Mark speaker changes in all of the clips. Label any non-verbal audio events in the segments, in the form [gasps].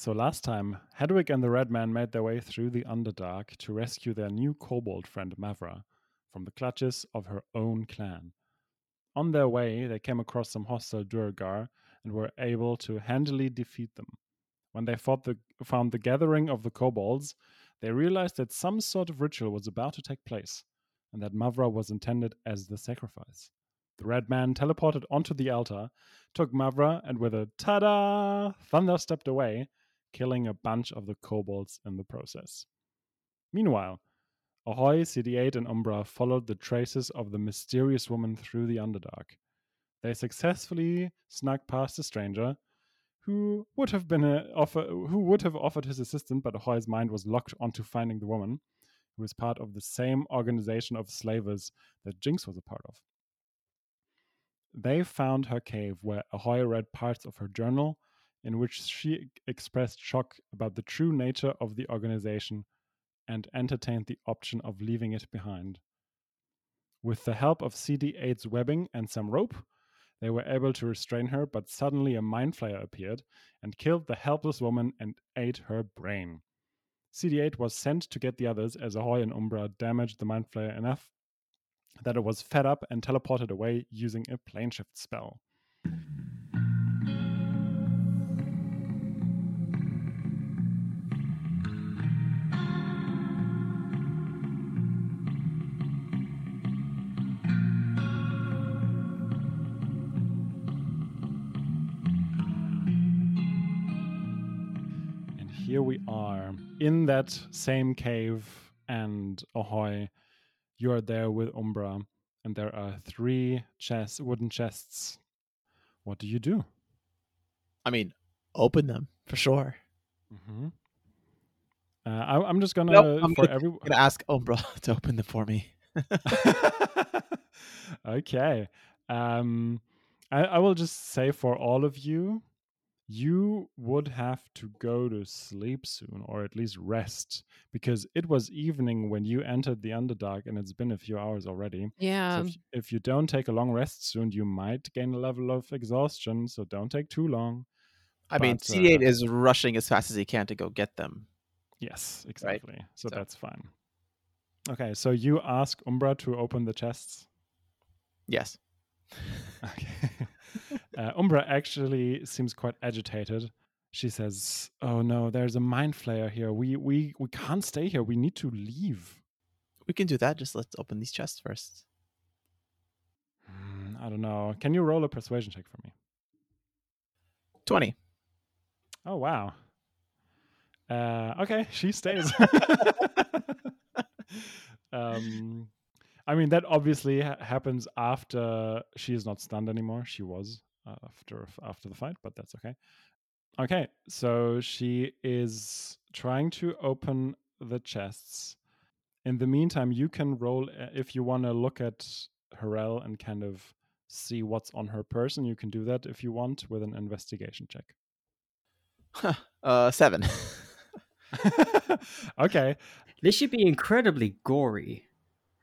Speaker 1: So last time, Hedwig and the Red Man made their way through the Underdark to rescue their new kobold friend Mavra from the clutches of her own clan. On their way, they came across some hostile Duergar and were able to handily defeat them. When they the, found the gathering of the kobolds, they realized that some sort of ritual was about to take place, and that Mavra was intended as the sacrifice. The red man teleported onto the altar, took Mavra, and with a ta da! Thunder stepped away, killing a bunch of the kobolds in the process. Meanwhile, Ahoy, CD8, and Umbra followed the traces of the mysterious woman through the Underdark. They successfully snuck past a stranger who would have been offer, who would have offered his assistance, but Ahoy's mind was locked onto finding the woman, who was part of the same organization of slavers that Jinx was a part of. They found her cave where Ahoy read parts of her journal in which she expressed shock about the true nature of the organization and entertained the option of leaving it behind. With the help of CD8's webbing and some rope, they were able to restrain her, but suddenly a mind flayer appeared and killed the helpless woman and ate her brain. CD8 was sent to get the others as Ahoy and Umbra damaged the mind flayer enough that it was fed up and teleported away using a plane shift spell. In that same cave, and Ahoy you are there with Umbra, and there are three chests, wooden chests. What do you do?
Speaker 2: I mean, open them for sure.
Speaker 1: Mm-hmm. Uh, I, am just gonna
Speaker 2: nope, I'm
Speaker 1: for
Speaker 2: gonna,
Speaker 1: everyone. [laughs]
Speaker 2: Gonna ask Umbra [laughs] to open them for me. [laughs]
Speaker 1: okay. Um, I, I will just say for all of you, you would have to go to sleep soon or at least rest because it was evening when you entered the underdark and it's been a few hours already.
Speaker 3: Yeah.
Speaker 1: so if, if you don't take a long rest soon you might gain a level of exhaustion so don't take too long.
Speaker 2: I but, mean cd8 uh, is rushing as fast as he can to go get them.
Speaker 1: Yes exactly. Right? so, so that's fine. Okay so you ask umbra to open the chests?
Speaker 2: Yes. [laughs]
Speaker 1: Okay uh, Umbra actually seems quite agitated. She says, "Oh no, there's a mind flayer here. We we we can't stay here. We need to leave."
Speaker 2: We can do that. Just let's open these chests first.
Speaker 1: Mm, I don't know. Can you roll a persuasion check for me?
Speaker 2: Twenty.
Speaker 1: Oh wow. Uh, okay, she stays. [laughs] [laughs] um, I mean that obviously ha- happens after she is not stunned anymore. She was after after the fight, but that's okay. Okay, so she is trying to open the chests. In the meantime, you can roll uh, if you want to look at Harel and kind of see what's on her person. You can do that if you want with an investigation check.
Speaker 2: Huh. Uh, seven. [laughs] [laughs]
Speaker 1: okay.
Speaker 4: This should be incredibly gory.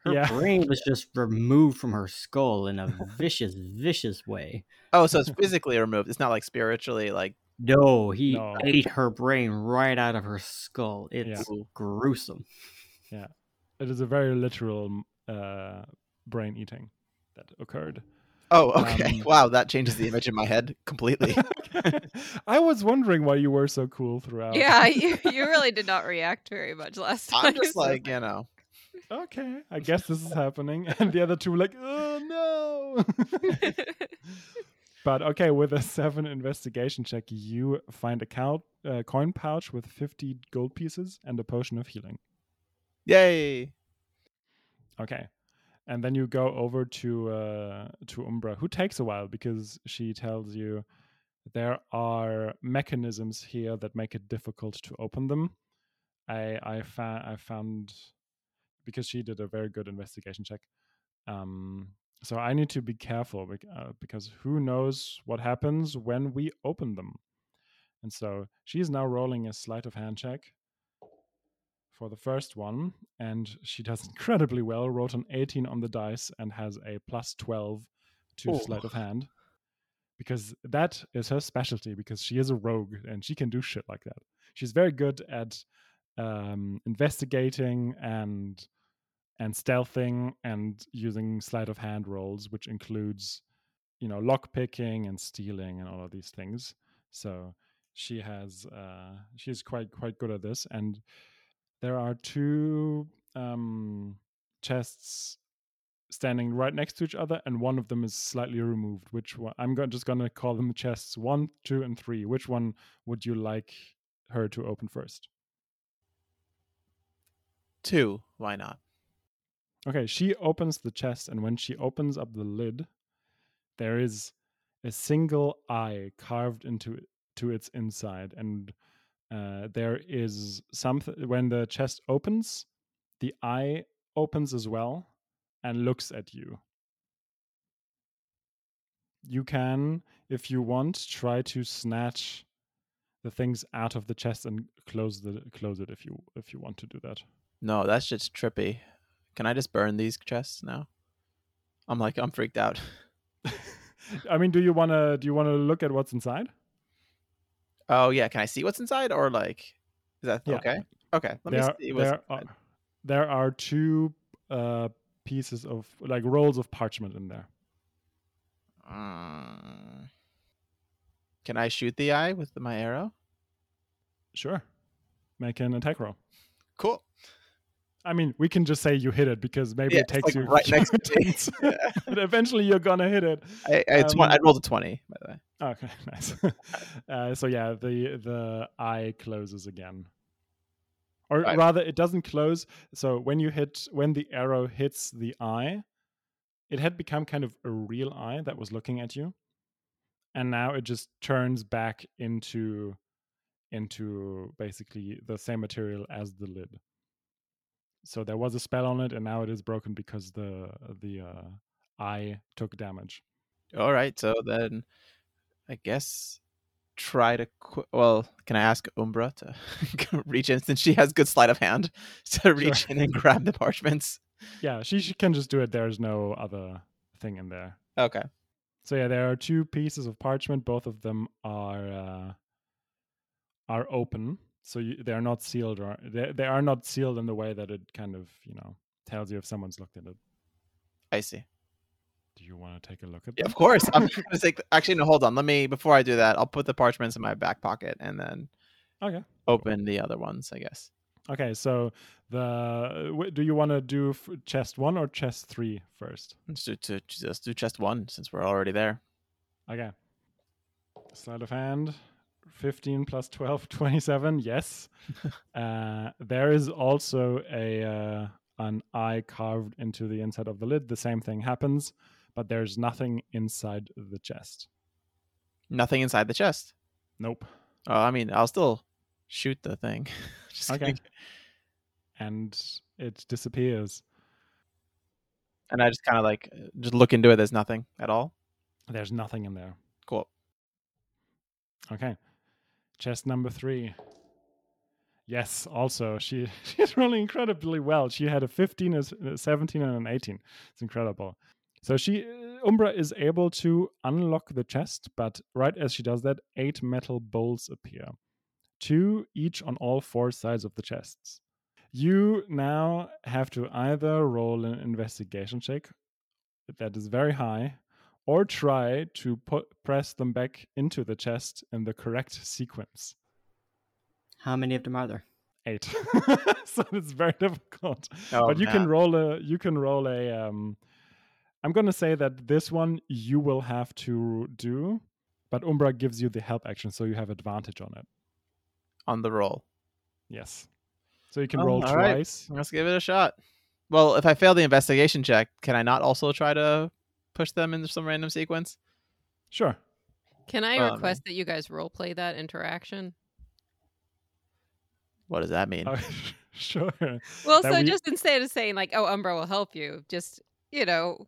Speaker 4: Her yeah. [laughs] brain was just removed from her skull in a vicious, vicious way.
Speaker 2: Oh, so it's physically removed. It's not like spiritually like
Speaker 4: No, he no. ate her brain right out of her skull. It's yeah. gruesome.
Speaker 1: Yeah. It is a very literal uh, brain eating that occurred.
Speaker 2: Oh, okay. Um, [laughs] wow, that changes the image in my head completely. [laughs]
Speaker 1: I was wondering why you were so cool throughout.
Speaker 3: Yeah, you, you really did not react very much last time.
Speaker 2: I'm just like, you know,
Speaker 1: okay, I guess this is happening. [laughs] And the other two were like, oh no. [laughs] but okay, with a seven investigation check, you find a cow, uh, coin pouch with 50 gold pieces and a potion of healing.
Speaker 2: Yay.
Speaker 1: Okay. And then you go over to uh, to Umbra, who takes a while because she tells you there are mechanisms here that make it difficult to open them. I I, fa- I found because she did a very good investigation check. Um, so I need to be careful uh, because who knows what happens when we open them. And so she's now rolling a sleight of hand check for the first one, and she does [laughs] incredibly well. Wrote an 18 on the dice and has a plus 12 to oh. sleight of [laughs] hand. because that is her specialty because she is a rogue and she can do shit like that. She's very good at um, investigating and and stealthing and using sleight of hand rolls, which includes you know lock picking and stealing and all of these things. So she has uh, she's quite quite good at this. And there are two um, chests standing right next to each other, and one of them is slightly removed. Which one? I'm go- just gonna call them chests one, two, and three. Which one would you like her to open first?
Speaker 2: Two. Why not?
Speaker 1: Okay, she opens the chest, and when she opens up the lid, there is a single eye carved into to its inside, and uh, there is something. When the chest opens, the eye opens as well and looks at you. You can, if you want, try to snatch the things out of the chest and close the close it if you if you want to do that.
Speaker 2: No, that's just trippy. Can I just burn these chests now? I'm like I'm freaked out. [laughs]
Speaker 1: I mean, do you want to do you want to look at what's inside?
Speaker 2: Oh yeah, can I see what's inside or like is that
Speaker 1: Yeah.
Speaker 2: okay? Okay, let
Speaker 1: there,
Speaker 2: me see what's
Speaker 1: there are, there are two uh, pieces of like rolls of parchment in there.
Speaker 2: Mm. Can I shoot the eye with my arrow?
Speaker 1: Sure, make an attack roll.
Speaker 2: Cool.
Speaker 1: I mean, we can just say you hit it because maybe
Speaker 2: Yeah,
Speaker 1: it takes
Speaker 2: like,
Speaker 1: you
Speaker 2: right next to [laughs] Yeah. [laughs]
Speaker 1: but eventually you're gonna hit it.
Speaker 2: I, I, tw- I
Speaker 1: Um,
Speaker 2: rolled a twenty, by the way.
Speaker 1: Okay, [laughs] nice. uh, so yeah, the the eye closes again, or
Speaker 2: Right.
Speaker 1: rather, it doesn't close. So when you hit, when the arrow hits the eye, it had become kind of a real eye that was looking at you, and now it just turns back into into basically the same material as the lid. So there was a spell on it, and now it is broken because the the uh, eye took damage.
Speaker 2: All right, so then I guess try to. Qu- well, can I ask Umbra to [laughs] reach in since she has good sleight of hand [laughs] to reach in and grab the parchments?
Speaker 1: Yeah, she, she can just do it. There's no other thing in there.
Speaker 2: Okay.
Speaker 1: So yeah, there are two pieces of parchment. Both of them are uh, are open, so you, they are not sealed, or they they are not sealed in the way that it kind of you know tells you if someone's looked at it.
Speaker 2: I see.
Speaker 1: Do you want to take a look at
Speaker 2: Yeah, of course. I'm [laughs] gonna take. Actually, no. Hold on. Let me. Before I do that, I'll put the parchments in my back pocket and then
Speaker 1: Okay.
Speaker 2: open the other ones. I guess.
Speaker 1: Okay. So the do you want to do f- chest one or chest three first?
Speaker 2: Let's do, to, let's do chest one since we're already there.
Speaker 1: Okay. Sleight of hand. 15 plus 12, [laughs] 27. Yes. [laughs] uh, there is also a uh, an eye carved into the inside of the lid. The same thing happens, but there's nothing inside the chest.
Speaker 2: Nothing inside the chest.
Speaker 1: Nope.
Speaker 2: Oh, I mean, I'll still shoot the thing. [laughs] Just
Speaker 1: Okay.
Speaker 2: kidding.
Speaker 1: And it disappears.
Speaker 2: And I just kind of like just look into it. There's nothing at all.
Speaker 1: There's nothing in there.
Speaker 2: Cool.
Speaker 1: Okay. Chest number three. Yes, also she [laughs] she's rolling incredibly well. She had a 15, a 17, and an 18. It's incredible. So she uh, Umbra is able to unlock the chest, but right as she does that, eight metal bowls appear. Two each on all four sides of the chests. You now have to either roll an investigation check that is very high or try to put press them back into the chest in the correct sequence.
Speaker 4: How many of them are there?
Speaker 1: Eight. [laughs] so it's very difficult.
Speaker 2: Oh,
Speaker 1: but you can roll a you can roll a um I'm gonna say that this one you will have to do, but Umbra gives you the help action, so you have advantage on it.
Speaker 2: on the roll.
Speaker 1: Yes. So you can
Speaker 2: Oh,
Speaker 1: roll
Speaker 2: all right.
Speaker 1: twice.
Speaker 2: Let's give it a shot. Well, if I fail the investigation check, can I not also try to push them into some random sequence?
Speaker 1: Sure.
Speaker 3: Can I
Speaker 2: Oh,
Speaker 3: request that you guys role play that interaction?
Speaker 2: What does that mean?
Speaker 1: Oh, [laughs] sure.
Speaker 3: Well,
Speaker 1: That
Speaker 3: so
Speaker 1: we-
Speaker 3: just instead of saying like, "Oh, Umbra will help you," just you know,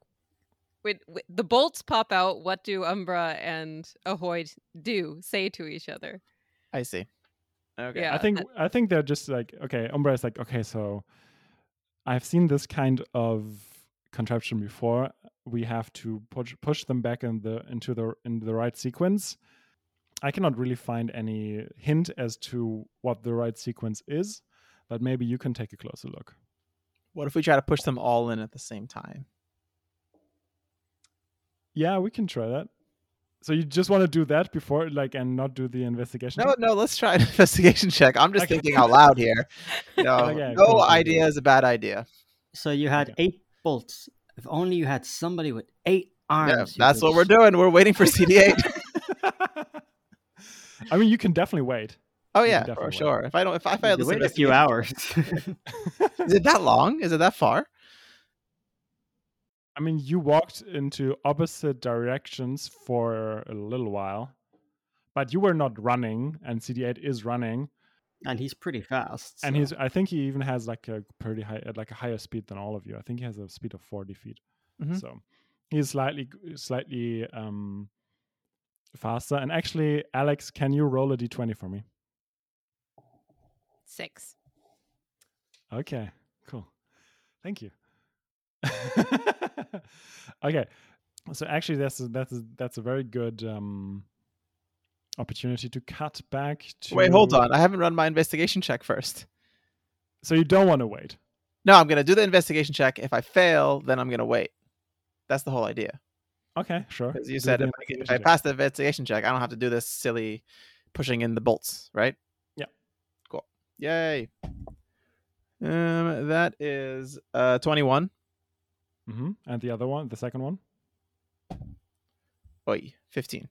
Speaker 3: when, when the bolts pop out, what do Umbra and Ahoy do? Say to each other.
Speaker 2: I see. Okay.
Speaker 3: Yeah.
Speaker 1: I think
Speaker 3: that-
Speaker 1: I think they're just like okay. Umbra is like okay, so I've seen this kind of contraption before, we have to push push them back in the into the in the right sequence. I cannot really find any hint as to what the right sequence is, but maybe you can take a closer look.
Speaker 2: What if we try to push them all in at the same time?
Speaker 1: Yeah, we can try that. So you just want to do that before, like, and not do the investigation?
Speaker 2: No,
Speaker 1: check?
Speaker 2: no. Let's try an [laughs] investigation check. I'm just
Speaker 1: Okay.
Speaker 2: thinking out loud here. [laughs] No,
Speaker 1: Okay,
Speaker 2: no
Speaker 1: cool, cool,
Speaker 2: idea is a bad idea.
Speaker 4: So you had
Speaker 1: Okay.
Speaker 4: eight bolts. If only you had somebody with eight arms.
Speaker 2: Yeah, that's
Speaker 4: could
Speaker 2: what we're doing. We're waiting for CD8. [laughs]
Speaker 1: I mean, you can definitely wait.
Speaker 2: oh
Speaker 1: You
Speaker 2: yeah, for
Speaker 1: definitely
Speaker 2: sure. If I don't, if I
Speaker 4: You
Speaker 2: fail
Speaker 4: wait a few hours. [laughs]
Speaker 2: is it that long? Is it that far?
Speaker 1: I mean, you walked into opposite directions for a little while, but you were not running, and CD8 is running,
Speaker 4: and he's pretty fast.
Speaker 1: and he's. I think he even has like a pretty high, like a higher speed than all of you. I think he has a speed of 40 feet,
Speaker 2: Mhm.
Speaker 1: so he's slightly, slightly um faster. And actually, Alex, can you roll a d20 for me?
Speaker 3: Six.
Speaker 1: Okay, cool. Thank you. [laughs] okay, so actually, that's a, that's a, that's a very good um, opportunity to cut back to.
Speaker 2: Wait, hold on. I haven't run my investigation check first.
Speaker 1: So you don't want to wait.
Speaker 2: No, I'm gonna do the investigation check. If I fail, then I'm gonna wait. That's the whole idea.
Speaker 1: Okay, sure.
Speaker 2: Because you
Speaker 1: Do
Speaker 2: said if I, if I pass the investigation check, I don't have to do this silly pushing in the bolts, right?
Speaker 1: Yeah.
Speaker 2: Cool. Yay. Um, that is uh 21.
Speaker 1: Mhm. And the other one, the second one,
Speaker 2: Oi, 15.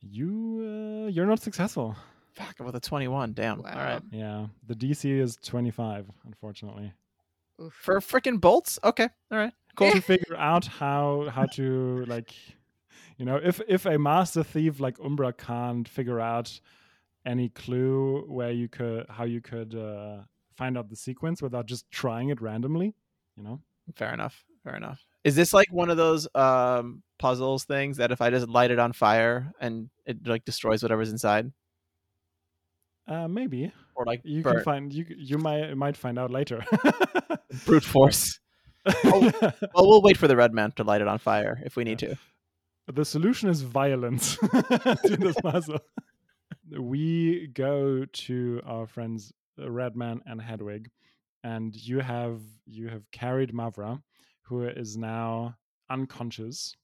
Speaker 1: You uh, you're not successful.
Speaker 2: Fuck, with a 21. Damn. All right.
Speaker 1: Yeah, the DC is 25, unfortunately.
Speaker 3: Oof.
Speaker 2: For freaking bolts? Okay. All right. Cool.
Speaker 1: to figure out how how to like you know if if a master thief like umbra can't figure out any clue where you could how you could uh, find out the sequence without just trying it randomly you know
Speaker 2: Fair enough. Fair enough. Is this like one of those um puzzles things that if I just light it on fire and it like destroys whatever's inside?
Speaker 1: uh, maybe
Speaker 2: Or like
Speaker 1: you
Speaker 2: burn-
Speaker 1: can find you you might might find out later [laughs]
Speaker 2: brute force? Oh, [laughs] Well, we'll wait for the red man to light it on fire if we need to.
Speaker 1: the solution is violence [laughs] to this puzzle. We go to our friends uh, Redman and Hedwig, and you have you have carried Mavra, who is now unconscious.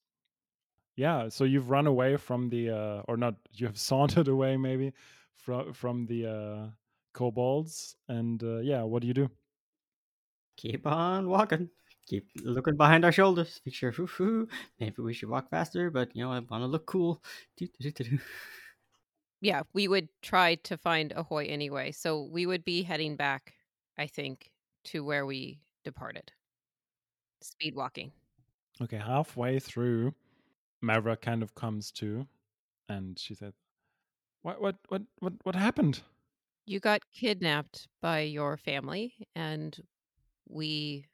Speaker 1: Yeah, so you've run away from the, uh, or not? You have [laughs] sauntered away, maybe, from from the uh, kobolds. And uh, yeah, what do you do?
Speaker 4: Keep on walking. Keep looking behind our shoulders. Make sure, [laughs] hoo, hoo, maybe we should walk faster, but you know, I want to look cool.
Speaker 3: Yeah, we would try to find Ahoy anyway. So we would be heading back, I think, to where we departed. Speed walking.
Speaker 1: Okay, halfway through, Mavra kind of comes to, and she said, "What? What? What? What? What happened?"
Speaker 3: You got kidnapped by your family, and we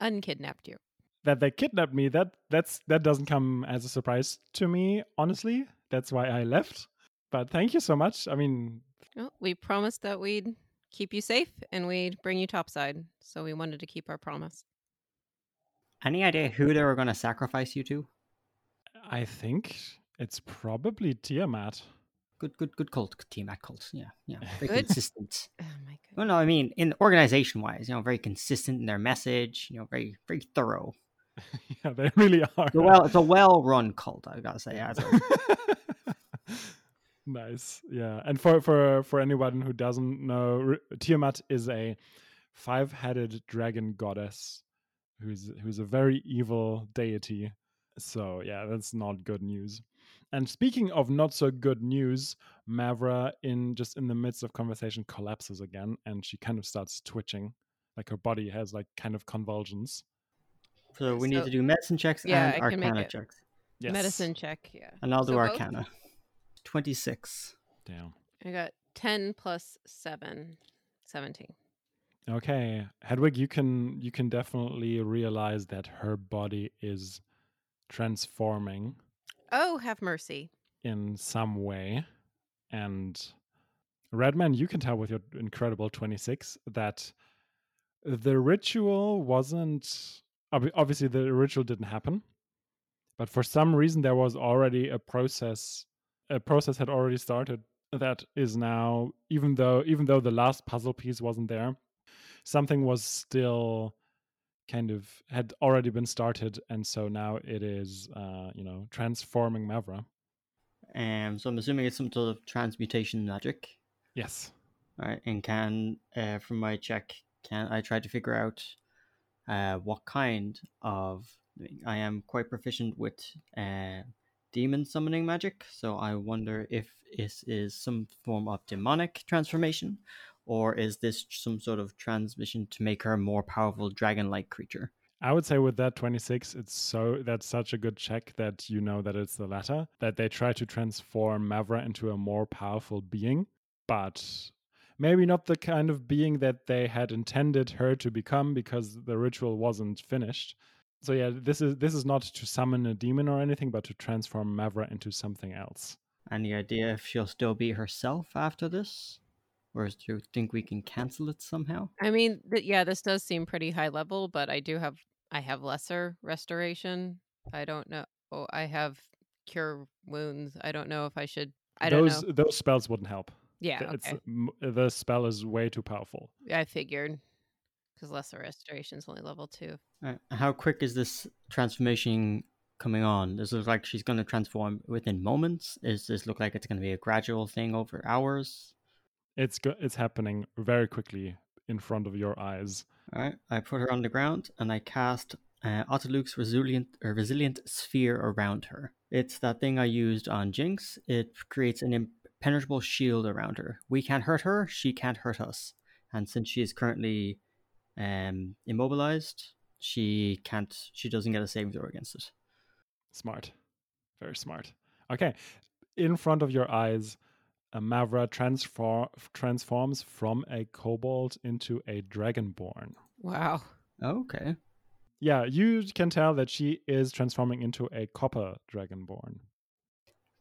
Speaker 3: unkidnapped you.
Speaker 1: that they kidnapped me that that's that doesn't come as a surprise to me honestly that's why i left but thank you so much i mean
Speaker 3: Well, we promised that we'd keep you safe and we'd bring you topside. So we wanted to keep our promise.
Speaker 4: Any idea who they were going to sacrifice you to?
Speaker 1: i think it's probably tiamat
Speaker 4: Good, good, good cult, Tiamat cult. Yeah, yeah, [laughs] very
Speaker 3: Good.
Speaker 4: consistent.
Speaker 3: Oh my goodness.
Speaker 4: Well, no, I mean, in organization wise, you know, very consistent in their message. You know, very, very thorough. [laughs]
Speaker 1: yeah they really are
Speaker 4: It's a well, it's a well-run cult. I gotta say. Yeah, [laughs]
Speaker 1: nice yeah and for for for anyone who doesn't know R- tiamat is a five-headed dragon goddess who's who's a very evil deity so yeah that's not good news and speaking of not so good news mavra in just in the midst of conversation collapses again and she kind of starts twitching like her body has like kind of convulsions
Speaker 4: so we need to do medicine checks
Speaker 3: Yeah,
Speaker 4: and
Speaker 3: I
Speaker 4: arcana checks.
Speaker 1: yes
Speaker 3: Medicine check. Yeah.
Speaker 4: And I'll do
Speaker 3: So both?
Speaker 4: arcana. Twenty-six.
Speaker 1: damn
Speaker 3: I got 10 plus 7, 17.
Speaker 1: Okay, Hedwig, you can you can definitely realize that her body is transforming
Speaker 3: Oh, have mercy.
Speaker 1: in some way, and Redman, you can tell with your incredible twenty six that the ritual wasn't obviously the ritual didn't happen, but for some reason there was already a process. A process had already started that is now, even though even though the last puzzle piece wasn't there, something was still kind of had already been started, and so now it is, uh, you know, transforming Mavra.
Speaker 4: Um, so I'm assuming it's some sort of transmutation magic.
Speaker 1: Yes.
Speaker 4: All right, and can uh, from my check, can I try to figure out uh, what kind of? I am quite proficient with uh, demon summoning magic, so I wonder if this is some form of demonic transformation, or is this some sort of transmission to make her a more powerful dragon-like creature?
Speaker 1: I would say with that 26, it's so that's such a good check that you know that it's the latter, that they try to transform Mavra into a more powerful being, but maybe not the kind of being that they had intended her to become because the ritual wasn't finished. So yeah, this is this is not to summon a demon or anything, but to transform Mavra into something else.
Speaker 4: Any idea if she'll still be herself after this? Or do you think we can cancel it somehow?
Speaker 3: I mean, th- yeah, this does seem pretty high level, but I do have I have lesser restoration. I don't know. Oh, I have cure wounds. I don't know if I should. I don't
Speaker 1: those
Speaker 3: know.
Speaker 1: those spells wouldn't help.
Speaker 3: Yeah,
Speaker 1: it's,
Speaker 3: okay.
Speaker 1: the spell is way too powerful.
Speaker 3: I figured because lesser restoration is only level two.
Speaker 4: Uh, how quick is this transformation coming on? Does it look like she's going to transform within moments? Does this look like it's going to be a gradual thing over hours?
Speaker 1: It's go- it's happening very quickly in front of your eyes.
Speaker 4: All right, I put her on the ground and I cast uh, resilient or resilient sphere around her. It's that thing I used on Jinx. It creates an impenetrable shield around her. We can't hurt her. She can't hurt us. And since she is currently um, immobilized, she can't. She doesn't get a saving throw against it.
Speaker 1: Smart. Very smart. Okay. In front of your eyes, a Mavra transfor- transforms from a kobold into a dragonborn.
Speaker 3: Wow.
Speaker 4: Okay.
Speaker 1: Yeah, you can tell that she is transforming into a copper dragonborn.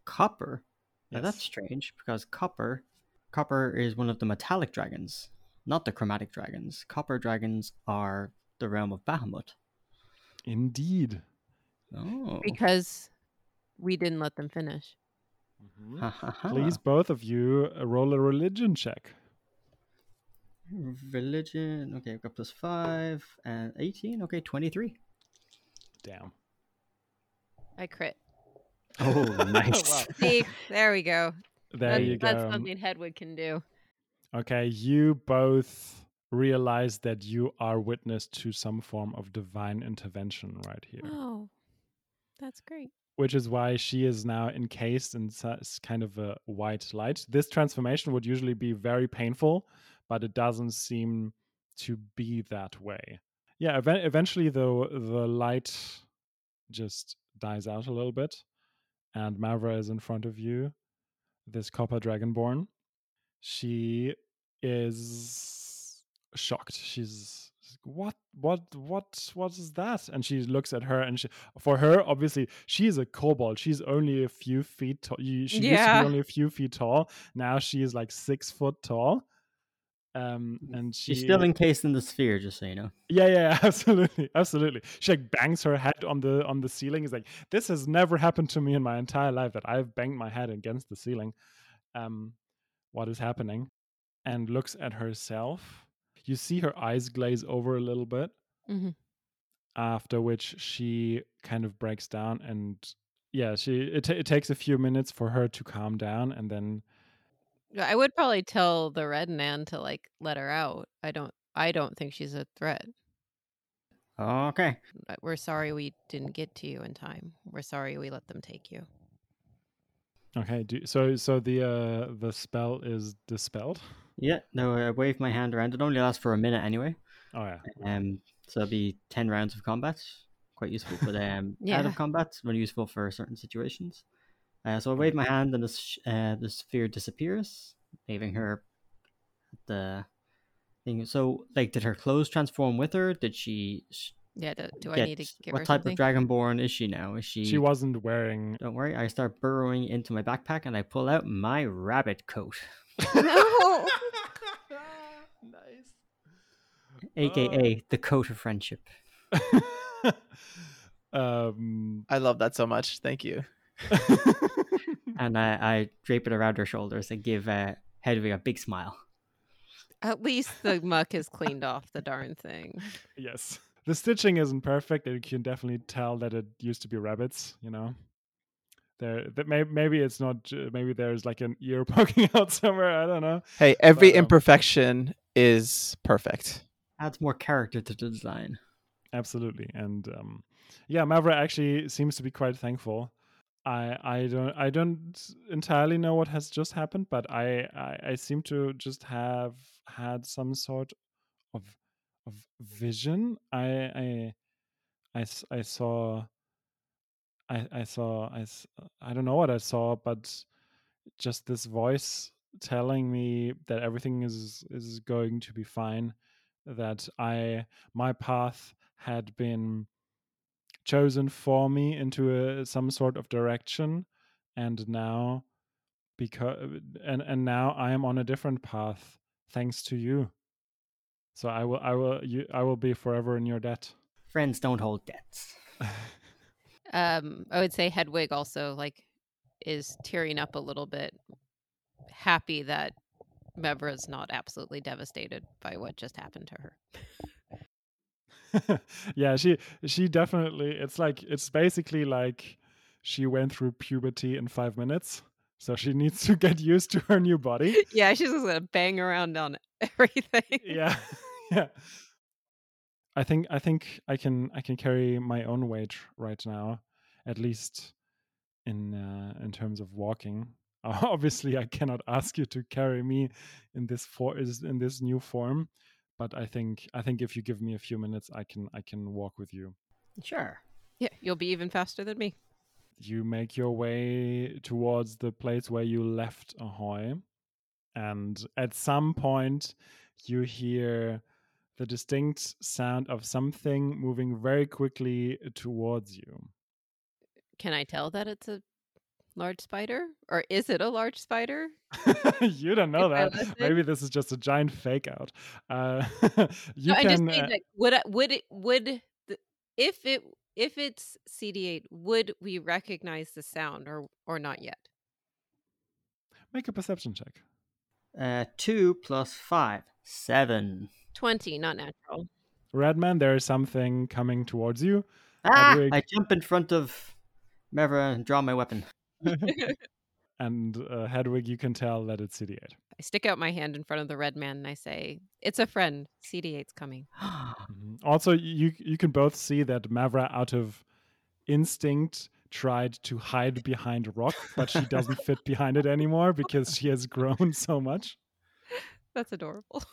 Speaker 4: Copper. Now that's strange because copper, copper is one of the metallic dragons, not the chromatic dragons. Copper dragons are the realm of Bahamut.
Speaker 1: Indeed.
Speaker 4: Oh,
Speaker 3: Because we didn't let them finish.
Speaker 1: Mhm.
Speaker 4: Ha, ha, ha.
Speaker 1: Please, both of you, uh, roll a religion check.
Speaker 4: Religion. Okay, I've got plus five and eighteen. Okay, twenty-three.
Speaker 1: Damn.
Speaker 3: I crit.
Speaker 4: Oh, [laughs] nice.
Speaker 1: wow.
Speaker 3: See, there we go.
Speaker 1: There
Speaker 3: That's,
Speaker 1: you go.
Speaker 3: that's something Hedwig can do.
Speaker 1: Okay, you both realize that you are witness to some form of divine intervention right here,
Speaker 3: Oh, that's great.
Speaker 1: Which is why she is now encased in kind of a white light. This transformation would usually be very painful, but it doesn't seem to be that way. Yeah, ev- eventually though the light just dies out a little bit, and Mavra is in front of you, this copper dragonborn. She is shocked. She's what what what what is that? And she looks at her, and she, for her, obviously, she's a kobold. She's only a few feet tall. She used to be only a few feet tall. Now she is like six foot tall. Um, and she
Speaker 4: She's still encased in the sphere, just so you know.
Speaker 1: yeah, yeah, yeah, [laughs] absolutely, absolutely. She like bangs her head on the on the ceiling. Is like this has never happened to me in my entire life that I've banged my head against the ceiling. Um, what is happening? And looks at herself. You see her eyes glaze over a little bit.
Speaker 3: Mhm.
Speaker 1: After which she kind of breaks down, and yeah, she it, ta- it takes a few minutes for her to calm down, and then
Speaker 3: I would probably tell the red man to like let her out. I don't. I don't think she's a threat.
Speaker 4: Okay.
Speaker 3: We're sorry we didn't get to you in time. We're sorry we let them take you.
Speaker 1: okay. Do, so so the uh the spell is dispelled.
Speaker 4: Yeah. No, I wave my hand around. It only lasts for a minute anyway.
Speaker 1: Oh yeah.
Speaker 4: Um, so it'll be ten rounds of combat. Quite useful, but um, [laughs] out of combat, very useful for certain situations. Uh, so I wave my hand, and the sh- uh, the sphere disappears, leaving her the thing. So, like, did her clothes transform with her? Did she? sh-
Speaker 3: Yeah. Do, do I need to give
Speaker 4: what
Speaker 3: her What
Speaker 4: type
Speaker 3: something?
Speaker 4: of dragonborn is she now? Is she?
Speaker 1: She wasn't wearing
Speaker 4: Don't worry. I start burrowing into my backpack, and I pull out my rabbit coat, [laughs]
Speaker 3: No. [laughs]
Speaker 1: nice.
Speaker 4: aka the coat of friendship. [laughs]
Speaker 1: um,
Speaker 2: I love that so much. Thank you. [laughs]
Speaker 4: and I, I drape it around her shoulders and give uh, Hedwig a big smile.
Speaker 3: At least the muck has cleaned off the darn thing.
Speaker 1: yes, the stitching isn't perfect. You can definitely tell that it used to be rabbits. You know, there that may, maybe it's not. Maybe there's like an ear [laughs] poking out somewhere. I don't know.
Speaker 2: Hey, every
Speaker 1: But, um,
Speaker 2: imperfection is perfect.
Speaker 4: Adds more character to the design.
Speaker 1: Absolutely, and um, yeah, Mavra actually seems to be quite thankful. I I don't I don't entirely know what has just happened, but I I, I seem to just have had some sort of of vision. I I I saw I I saw I I don't know what I saw, but just this voice telling me that everything is is going to be fine that i my path had been chosen for me into a, some sort of direction and now because and and now i am on a different path thanks to you so i will i will you i will be forever in your debt
Speaker 4: Friends don't hold debts. [laughs]
Speaker 3: Um, I would say Hedwig also like is tearing up a little bit, happy that Mavra's not absolutely devastated by what just happened to her. [laughs]
Speaker 1: yeah she she definitely it's like it's basically like she went through puberty in five minutes so she needs to [laughs] get used to her new body
Speaker 3: yeah, she's just gonna bang around on [laughs] everything.
Speaker 1: yeah yeah i think i think i can i can carry my own weight right now at least in uh, in terms of walking [laughs] obviously i cannot ask you to carry me in this for is in this new form but i think i think if you give me a few minutes i can i can walk with you
Speaker 4: Sure.
Speaker 3: Yeah, you'll be even faster than me.
Speaker 1: you make your way towards the place where you left Ahoy. And at some point, you hear the distinct sound of something moving very quickly towards you.
Speaker 3: Can I tell that it's a large spider, or is it a large spider? [laughs]
Speaker 1: you don't know
Speaker 3: If
Speaker 1: that. Maybe this is just a giant fake out. Uh, [laughs] you
Speaker 3: no, I'm just
Speaker 1: can. uh,
Speaker 3: like, would I, would it would the, if it if it's CD8, would we recognize the sound or or not yet?
Speaker 1: make a perception check.
Speaker 4: Uh, two plus five. Seven.
Speaker 3: Twenty, not natural.
Speaker 1: Redman, there is something coming towards you.
Speaker 4: Ah!
Speaker 1: Hedwig.
Speaker 4: I jump in front of Mavra and draw my weapon. [laughs] [laughs]
Speaker 1: and uh, Hedwig, you can tell that it's CD8.
Speaker 3: I stick out my hand in front of the red man and I say, "It's a friend. CD8's coming." [gasps]
Speaker 1: Mhm. Also, you you can both see that Mavra, out of instinct, tried to hide behind a rock, but she doesn't [laughs] fit behind it anymore because she has grown so much.
Speaker 3: That's adorable.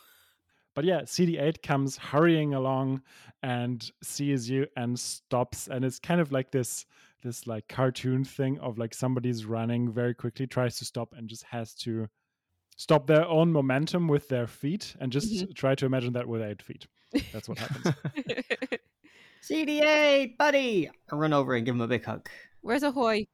Speaker 1: But yeah, CD8 comes hurrying along and sees you and stops, and it's kind of like this this like cartoon thing of like somebody's running very quickly, tries to stop, and just has to stop their own momentum with their feet, and just
Speaker 3: Mhm.
Speaker 1: try to imagine that with eight feet. That's what happens. [laughs]
Speaker 4: CD8, buddy! I run over and give him a big hug.
Speaker 3: Where's Ahoy?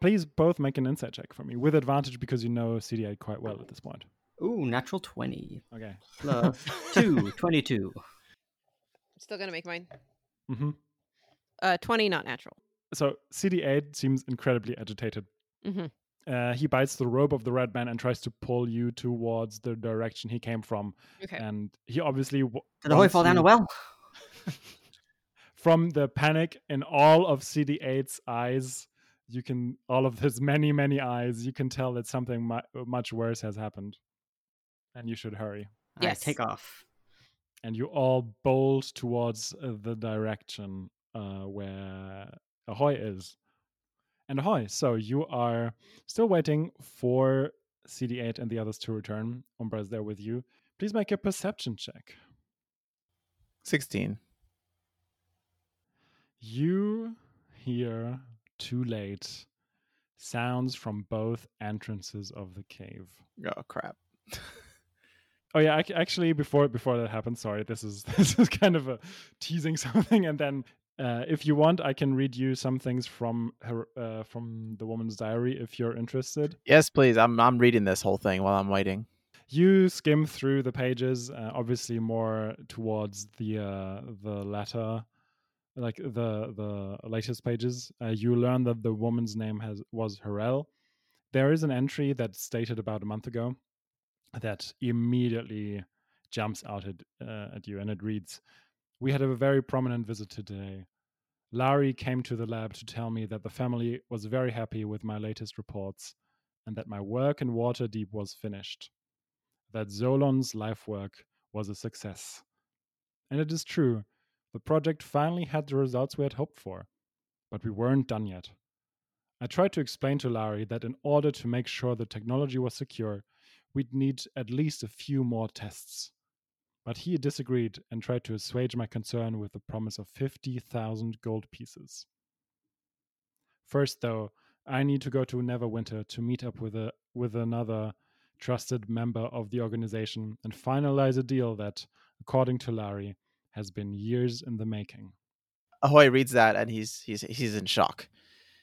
Speaker 1: Please both make an insight check for me with advantage because you know CD8 quite well at this point.
Speaker 4: Ooh, natural 20.
Speaker 1: Okay.
Speaker 4: Plus [laughs] 2, 22.
Speaker 3: Still gonna make mine.
Speaker 1: Mm-hmm.
Speaker 3: Uh, twenty, not natural.
Speaker 1: So CD8 seems incredibly agitated.
Speaker 3: hmm
Speaker 1: Uh, he bites the rope of the red man and tries to pull you towards the direction he came from.
Speaker 3: Okay.
Speaker 1: And he obviously w-
Speaker 4: Did the boy fall down a well? [laughs]
Speaker 1: from the panic in all of CD8's eyes. You can all of his many many eyes. You can tell that something mu- much worse has happened, and you should hurry.
Speaker 4: Alright,
Speaker 3: Yes.
Speaker 4: take off.
Speaker 1: and you all bolt towards uh, the direction uh, where Ahoy is. And Ahoy, so you are still waiting for CD8 and the others to return. Umbra is there with you. Please make a perception check.
Speaker 2: 16.
Speaker 1: You hear too late sounds from both entrances of the cave.
Speaker 2: Oh, crap. [laughs]
Speaker 1: Oh yeah, ac- actually, before before that happens, sorry, this is [laughs] this is kind of a teasing [laughs] something, and then uh, if you want, I can read you some things from her uh, from the woman's diary if you're interested.
Speaker 2: Yes, please. I'm I'm reading this whole thing while I'm waiting.
Speaker 1: You skim through the pages, uh, obviously more towards the uh, the latter like the the latest pages, uh, you learn that the woman's name has was Harel. There is an entry that stated about a month ago that immediately jumps out at, uh, at you, and it reads, "We had a very prominent visitor today. Larry came to the lab to tell me that the family was very happy with my latest reports, and that my work in Waterdeep was finished. That Zolon's life work was a success." And it is true. The project finally had the results we had hoped for, but we weren't done yet. I tried to explain to Larry that in order to make sure the technology was secure, we'd need at least a few more tests. But he disagreed and tried to assuage my concern with the promise of 50,000 gold pieces. First, though, I need to go to Neverwinter to meet up with, a, with another trusted member of the organization and finalize a deal that, according to Larry, has been years in the making.
Speaker 2: Ahoy reads that and he's he's he's in shock.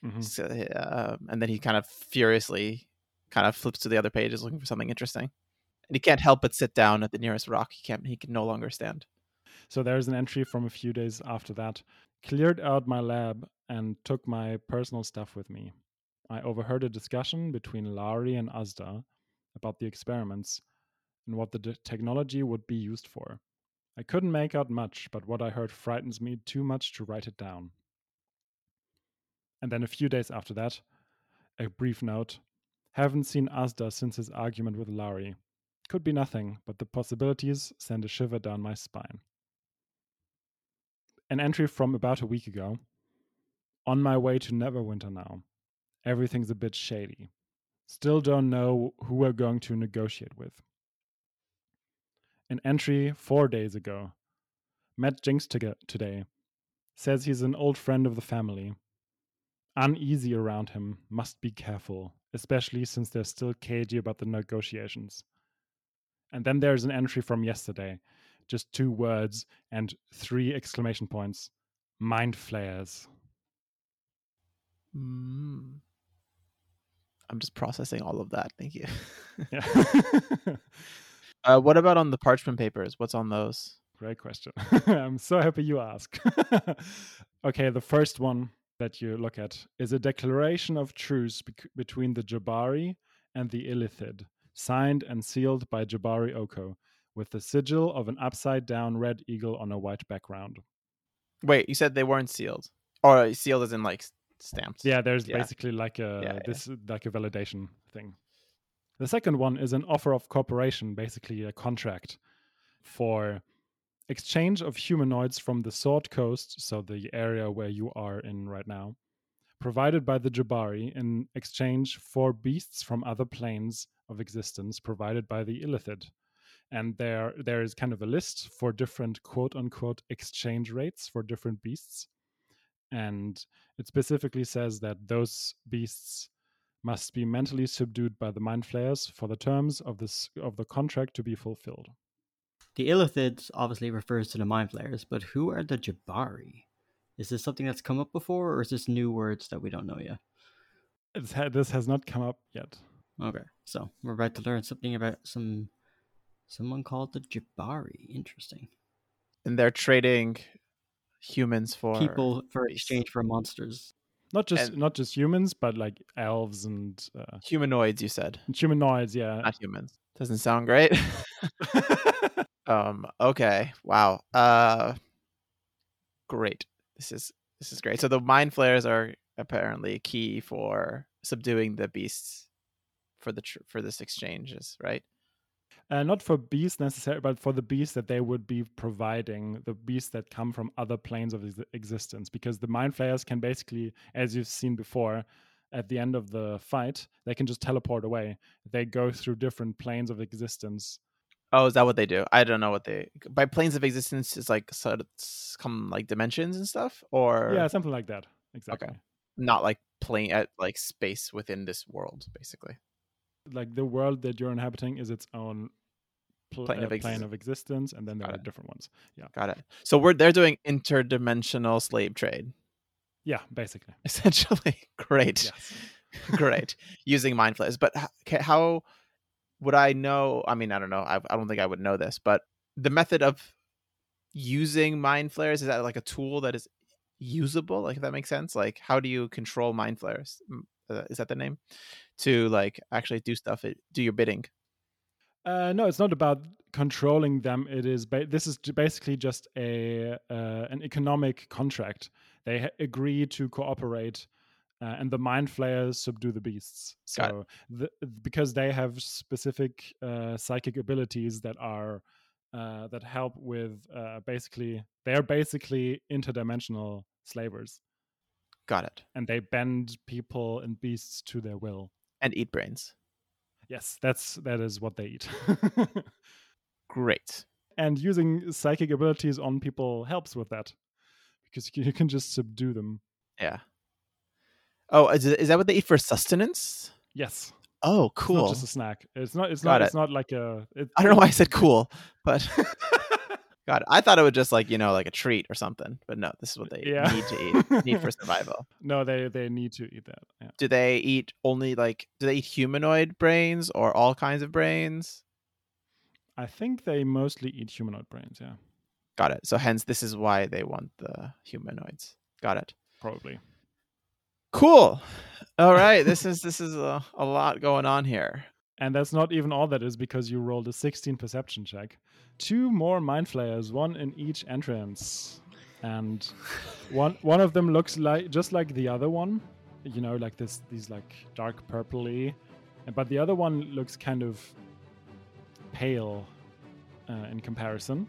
Speaker 1: Mhm.
Speaker 2: So, uh, and then he kind of furiously kind of flips to the other pages looking for something interesting. And he can't help but sit down at the nearest rock. He can't he can no longer stand.
Speaker 1: So there's an entry from a few days after that. Cleared out my lab and took my personal stuff with me. I overheard a discussion between Lari and Asda about the experiments and what the technology would be used for. I couldn't make out much, but what I heard frightens me too much to write it down. And then a few days after that, a brief note Haven't seen Asda since his argument with Lari. Could be nothing, but the possibilities send a shiver down my spine. An entry from about a week ago. On my way to Neverwinter now. Everything's a bit shady. Still don't know who we're going to negotiate with. An entry four days ago. Met Jinx to today. Says he's an old friend of the family. Uneasy around him, must be careful, especially since they're still cagey about the negotiations. And then there's an entry from yesterday. Just two words and three exclamation points. Mind flayers.
Speaker 2: Mm. I'm just processing all of that. Thank you.
Speaker 1: Yeah. [laughs]
Speaker 2: uh, what about on the parchment papers? What's on those?
Speaker 1: Great question. [laughs] I'm so happy you ask. [laughs] okay, the first one that you look at is a declaration of truce bec- between the Jabari and the Illithid, signed and sealed by Jabari Oko, with the sigil of an upside down red eagle on a white background.
Speaker 2: Wait, you said they weren't sealed, or uh, sealed as in like stamped?
Speaker 1: Yeah, there's
Speaker 2: Yeah.
Speaker 1: basically like a
Speaker 2: Yeah, yeah.
Speaker 1: this like a validation thing. The second one is an offer of cooperation, basically a contract for exchange of humanoids from the Sword Coast, so the area where you are in right now, provided by the Jabari in exchange for beasts from other planes of existence provided by the Illithid. And there there is kind of a list for different quote unquote exchange rates for different beasts. And it specifically says that those beasts must be mentally subdued by the mind flayers for the terms of this of the contract to be fulfilled.
Speaker 4: The Illithids obviously refers to the Mind Flayers, but who are the Jabari? Is this something that's come up before, or is this new words that we don't know yet?
Speaker 1: It's ha- this has not come up yet.
Speaker 4: Okay, so we're about to learn something about some someone called the Jabari. Interesting.
Speaker 2: and they're trading humans for
Speaker 4: People for
Speaker 2: beasts.
Speaker 4: exchange for monsters.
Speaker 1: Not just
Speaker 2: And-
Speaker 1: not just humans, but like elves and uh,
Speaker 2: humanoids. You said
Speaker 1: humanoids. Yeah.
Speaker 2: not humans. Doesn't sound great. [laughs] [laughs] um. Okay. Wow. Uh. Great. This is this is great. So the mind flayers are apparently key for subduing the beasts for the tr- for this exchanges, right?
Speaker 1: Uh, not for beasts necessarily, but for the beasts that they would be providing, the beasts that come from other planes of existence. Because the mind flayers can basically, as you've seen before, at the end of the fight, they can just teleport away. They go through different planes of existence.
Speaker 2: Oh, is that what they do? I don't know what they by planes of existence is like so it's come like dimensions and stuff, or
Speaker 1: Yeah, something like that. Exactly. Okay.
Speaker 2: not like plane at like space within this world, basically.
Speaker 1: Like the world that you're inhabiting is its own pl-
Speaker 2: Plane
Speaker 1: uh,
Speaker 2: of
Speaker 1: plane of existence, and then there
Speaker 2: Got
Speaker 1: are
Speaker 2: it.
Speaker 1: different ones. Yeah.
Speaker 2: Got it. So we're they're doing interdimensional slave trade,
Speaker 1: Yeah, basically. [laughs]
Speaker 2: essentially. Great.
Speaker 1: Yes. [laughs]
Speaker 2: great using mind flayers but how would i know i mean i don't know I, I don't think i would know this but the method of using mind flayers is that like a tool that is usable. Like if that makes sense. Like how do you control mind flayers? Mm, Uh, is that the name? To like actually do stuff, do your bidding.
Speaker 1: Uh, no, it's not about controlling them. It is ba- this is basically just a uh, an economic contract. They ha- agree to cooperate, uh, and the mind flayers subdue the beasts. So the, because they have specific uh, psychic abilities that are uh, that help with uh, basically they are basically interdimensional slavers,
Speaker 2: Got it.
Speaker 1: and they bend people and beasts to their will.
Speaker 2: And eat brains.
Speaker 1: Yes, that's that is what they eat. [laughs]
Speaker 2: Great.
Speaker 1: and using psychic abilities on people helps with that because you can just subdue them.
Speaker 2: Yeah. Oh, is, that what they eat for sustenance?
Speaker 1: Yes,
Speaker 2: Oh,
Speaker 1: it's
Speaker 2: cool.
Speaker 1: just a snack. It's not. It's
Speaker 2: Got
Speaker 1: not.
Speaker 2: it.
Speaker 1: It's not like a. It,
Speaker 2: I don't know why I said cool, but [laughs] God, I thought it was just like you know, like a treat or something. But no, this is what they
Speaker 1: Yeah.
Speaker 2: need to eat. Need for [laughs] survival.
Speaker 1: no, they they need to eat that. Yeah.
Speaker 2: Do they eat only like? Do they eat humanoid brains or all kinds of brains?
Speaker 1: I think they mostly eat humanoid brains. Yeah,
Speaker 2: Got it. So hence, this is why they want the humanoids. Got it.
Speaker 1: probably.
Speaker 2: Cool. All [laughs] right. this is this is a, a lot going on here.
Speaker 1: And that's not even all that is because you rolled a 16 perception check. Two more mind flayers, one in each entrance. And one one of them looks like just like the other one. You know, like this these like dark purpley. But the other one looks kind of pale uh, in comparison.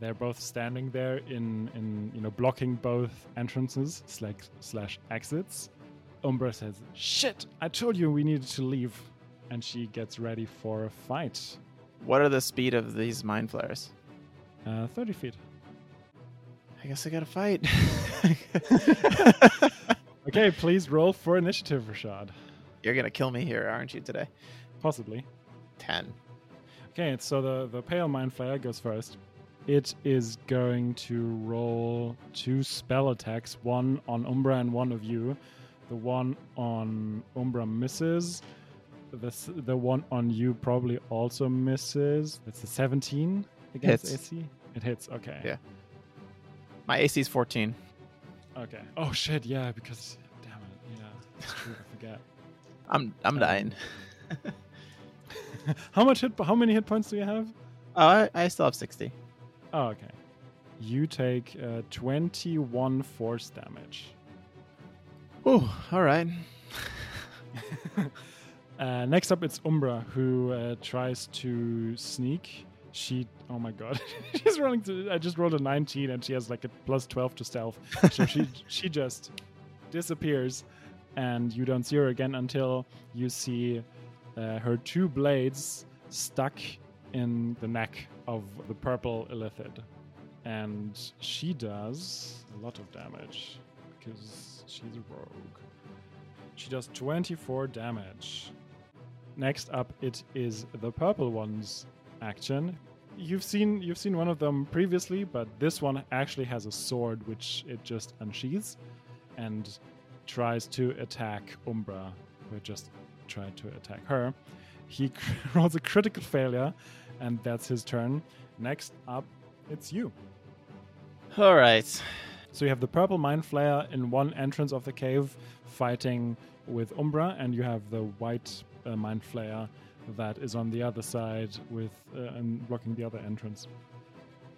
Speaker 1: They're both standing there in, in you know blocking both entrances slash slash exits. Umbra says, "Shit! I told you we needed to leave." and she gets ready for a fight.
Speaker 2: What are the speed of these mind flayers?
Speaker 1: Uh, 30 feet.
Speaker 2: I guess I gotta fight. [laughs]
Speaker 1: Okay, please roll for initiative, Rashad.
Speaker 2: You're gonna kill me here, aren't you? Today.
Speaker 1: Possibly.
Speaker 2: Ten.
Speaker 1: Okay, so the, the pale mind flayer goes first. It is going to roll two spell attacks, one on Umbra and one of you. The one on Umbra misses. The, the one on you probably also misses. It's a 17 against
Speaker 2: Hits.
Speaker 1: AC. It hits, okay.
Speaker 2: Yeah. My AC is 14.
Speaker 1: Okay. Oh shit, yeah, because damn it, yeah, it's true. I forget. [laughs]
Speaker 2: I'm I'm
Speaker 1: Um,
Speaker 2: dying. [laughs] [laughs]
Speaker 1: how much hit? How many hit points do you have?
Speaker 2: Oh, I, I still have 60.
Speaker 1: Oh, okay. You take uh, 21 force damage.
Speaker 2: Oh, all right. [laughs]
Speaker 1: uh, next up, it's Umbra who uh, tries to sneak. She, oh my god, [laughs] she's rolling. To, I just rolled a 19, and she has like a plus 12 to stealth. So she [laughs] she just disappears, and you don't see her again until you see uh, her two blades stuck in the neck of the purple illithid, and she does a lot of damage because she's a rogue. She does 24 damage. Next up, it is the purple one's action. You've seen you've seen one of them previously, but this one actually has a sword which it just unsheathes and tries to attack Umbra, who just tried to attack her. He [laughs] rolls a critical failure, and that's his turn. Next up, it's you.
Speaker 2: All right.
Speaker 1: So you have the purple mind flayer in one entrance of the cave fighting with Umbra, and you have the white uh, mind flayer that is on the other side with uh, and blocking the other entrance.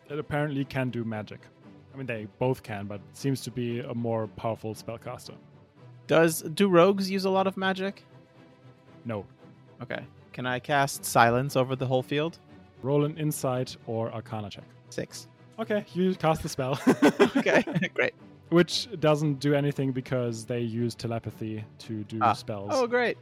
Speaker 1: It apparently can do magic. I mean, they both can, but seems to be a more powerful spellcaster.
Speaker 2: Does do rogues use a lot of magic?
Speaker 1: No,
Speaker 2: Okay. Can I cast silence over the whole field?
Speaker 1: Roll an insight or Arcana check.
Speaker 2: Six.
Speaker 1: Okay, you cast the spell. [laughs]
Speaker 2: Okay. [laughs] Great.
Speaker 1: Which doesn't do anything because they use telepathy to do
Speaker 2: Ah.
Speaker 1: spells.
Speaker 2: Oh, great.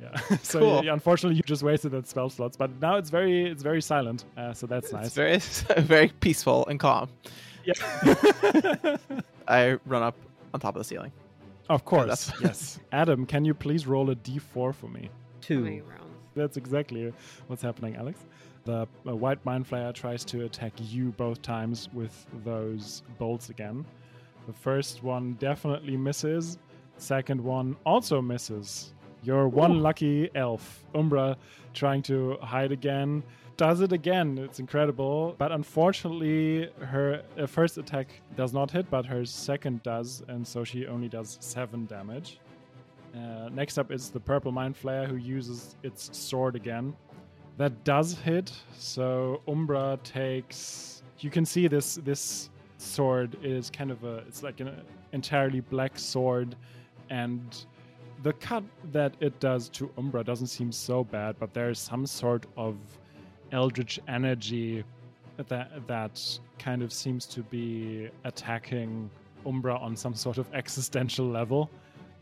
Speaker 1: Yeah. [laughs] so
Speaker 2: Cool.
Speaker 1: yeah, unfortunately, you just wasted that spell slots. But now it's very it's very silent. Uh, so that's nice.
Speaker 2: It's very very peaceful and calm.
Speaker 1: yeah.
Speaker 2: I run up on top of the ceiling.
Speaker 1: of course.
Speaker 2: that's-
Speaker 1: yes. Adam, can you please roll a d4 for me?
Speaker 4: Two.
Speaker 3: rounds?
Speaker 1: That's exactly what's happening, Alex. The uh, white mind flayer tries to attack you both times with those bolts again. The first one definitely misses. Second one also misses. Your one lucky elf, Umbra, trying to hide again, does it again. It's incredible. But unfortunately, her uh, first attack does not hit, but her second does, and so she only does seven damage. Uh, next up is the purple mind flayer who uses its sword again. That does hit, so Umbra takes. You can see this this sword is kind of a. It's like an entirely black sword, and the cut that it does to Umbra doesn't seem so bad, but there's some sort of eldritch energy that that kind of seems to be attacking Umbra on some sort of [laughs] existential level.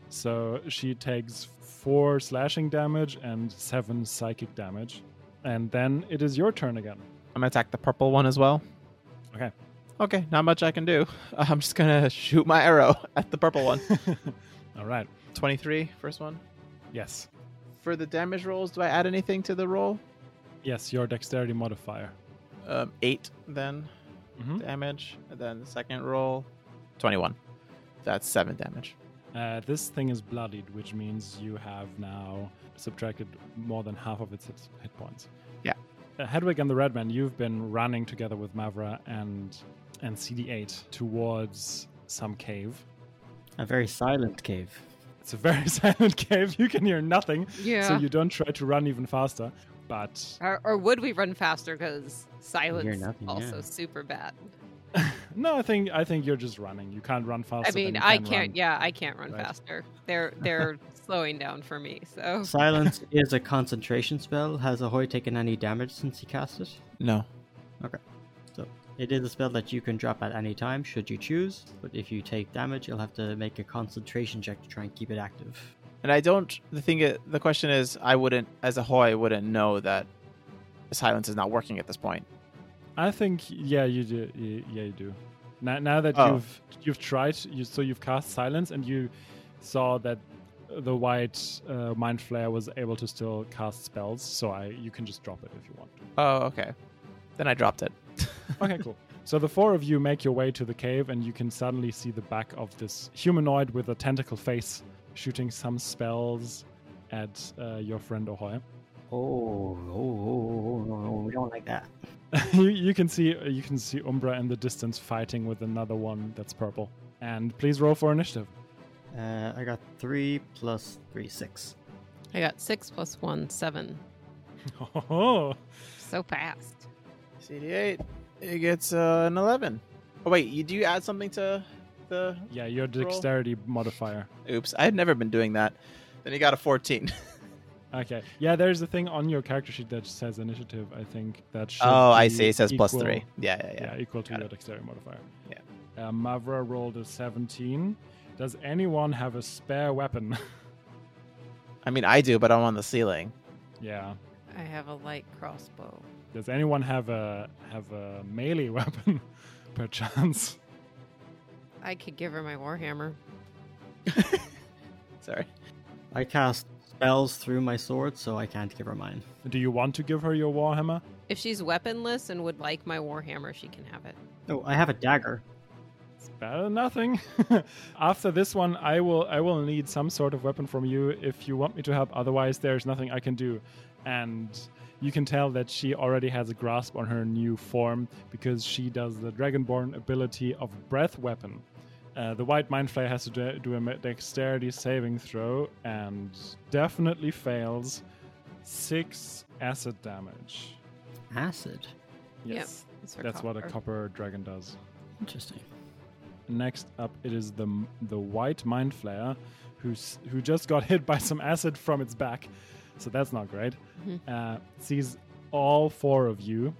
Speaker 1: So she takes four slashing damage and seven psychic damage. And then it is your turn again.
Speaker 2: I'm gonna attack the purple one as well.
Speaker 1: Okay.
Speaker 2: Okay, not much I can do. [laughs] I'm just gonna shoot my arrow [laughs] at the purple one. [laughs]
Speaker 1: All right.
Speaker 2: 23, first one.
Speaker 1: Yes.
Speaker 2: For the damage rolls, do I add anything to the roll?
Speaker 1: Yes, your dexterity modifier.
Speaker 2: Um, eight then
Speaker 1: Mhm.
Speaker 2: damage, and then the second roll, 21. That's seven damage.
Speaker 1: Uh, this thing is bloodied, which means you have now subtracted more than half of its hit, hit points.
Speaker 2: Yeah.
Speaker 1: Uh, Hedwig and the Redman, you've been running together with Mavra and and CD8 towards some cave.
Speaker 4: A very silent cave.
Speaker 1: It's a very [laughs] silent cave. You can hear nothing,
Speaker 3: Yeah.
Speaker 1: so you don't try to run even faster. But
Speaker 3: or, or would we run faster? Because silence
Speaker 4: nothing,
Speaker 3: also
Speaker 4: yeah.
Speaker 3: super bad. [laughs]
Speaker 1: no, I think I think you're just running. You can't run faster.
Speaker 3: I mean,
Speaker 1: than you
Speaker 3: I
Speaker 1: can
Speaker 3: can't.
Speaker 1: run.
Speaker 3: Yeah, I can't run
Speaker 1: Right.
Speaker 3: faster. They're they're [laughs] slowing down for me. So
Speaker 4: Silence [laughs] is a concentration spell. Has Ahoy taken any damage since he cast it?
Speaker 2: No. Okay.
Speaker 4: So it is a spell that you can drop at any time should you choose, but if you take damage, you'll have to make a concentration check to try and keep it active.
Speaker 2: And I don't. The thing, i- the question is, I wouldn't, as Ahoy, wouldn't know that silence is not working at this point.
Speaker 1: I think yeah, you do. Yeah, you do. Now, now that
Speaker 2: Oh.
Speaker 1: you've you've tried, you so you've cast silence and you saw that the white uh, mind flayer was able to still cast spells. So I you can just drop it if you want.
Speaker 2: Oh, okay. Then I dropped it. [laughs]
Speaker 1: Okay, cool. So the four of you make your way to the cave, and you can suddenly see the back of this humanoid with a tentacle face shooting some spells at uh, your friend Ahoy.
Speaker 4: Oh, oh, oh, oh, no, we don't like that. [laughs]
Speaker 1: you, you can see you can see Umbra in the distance fighting with another one that's purple. And please roll for initiative.
Speaker 4: Uh, I got three plus three, six.
Speaker 3: I got six plus one, seven.
Speaker 1: Oh,
Speaker 3: So fast.
Speaker 2: CD8. It gets uh, an 11. Oh, wait. You do you add something to the.
Speaker 1: yeah, your dexterity modifier.
Speaker 2: Oops. I had never been doing that. Then you got a 14. [laughs]
Speaker 1: Okay, yeah, there's a thing on your character sheet that says initiative. I think that should
Speaker 2: oh, I see. It says
Speaker 1: equal-
Speaker 2: three. Yeah, yeah,
Speaker 1: Yeah,
Speaker 2: yeah.
Speaker 1: equal to
Speaker 2: Got
Speaker 1: your
Speaker 2: it.
Speaker 1: dexterity modifier.
Speaker 2: Yeah.
Speaker 1: Uh, Mavra rolled a 17. Does anyone have a spare weapon? [laughs]
Speaker 2: I mean, I do, but I'm on the ceiling.
Speaker 1: yeah.
Speaker 3: I have a light crossbow.
Speaker 1: Does anyone have a have a melee weapon, [laughs] perchance?
Speaker 3: I could give her my warhammer. [laughs]
Speaker 2: Sorry.
Speaker 4: I cast spells through my sword, so I can't give her mine.
Speaker 1: Do you want to give her your warhammer?
Speaker 3: If she's weaponless and would like my warhammer, she can have it.
Speaker 4: Oh, I have a dagger.
Speaker 1: It's better than nothing. [laughs] After this one, I will I will need some sort of weapon from you if you want me to help. Otherwise, there's nothing I can do. And you can tell that she already has a grasp on her new form because she does the Dragonborn ability of Breath Weapon. Uh, the White Mind Flayer has to do, do a dexterity saving throw and definitely fails. Six acid damage.
Speaker 4: Acid.
Speaker 3: Yep,
Speaker 1: Yes,
Speaker 3: That's, her
Speaker 1: that's what a
Speaker 3: copper.
Speaker 1: copper dragon does.
Speaker 4: Interesting.
Speaker 1: Next up, it is the the white mind flayer, who's who just got hit by some acid from its back, so that's not great.
Speaker 3: Mhm.
Speaker 1: Uh, sees all four of you.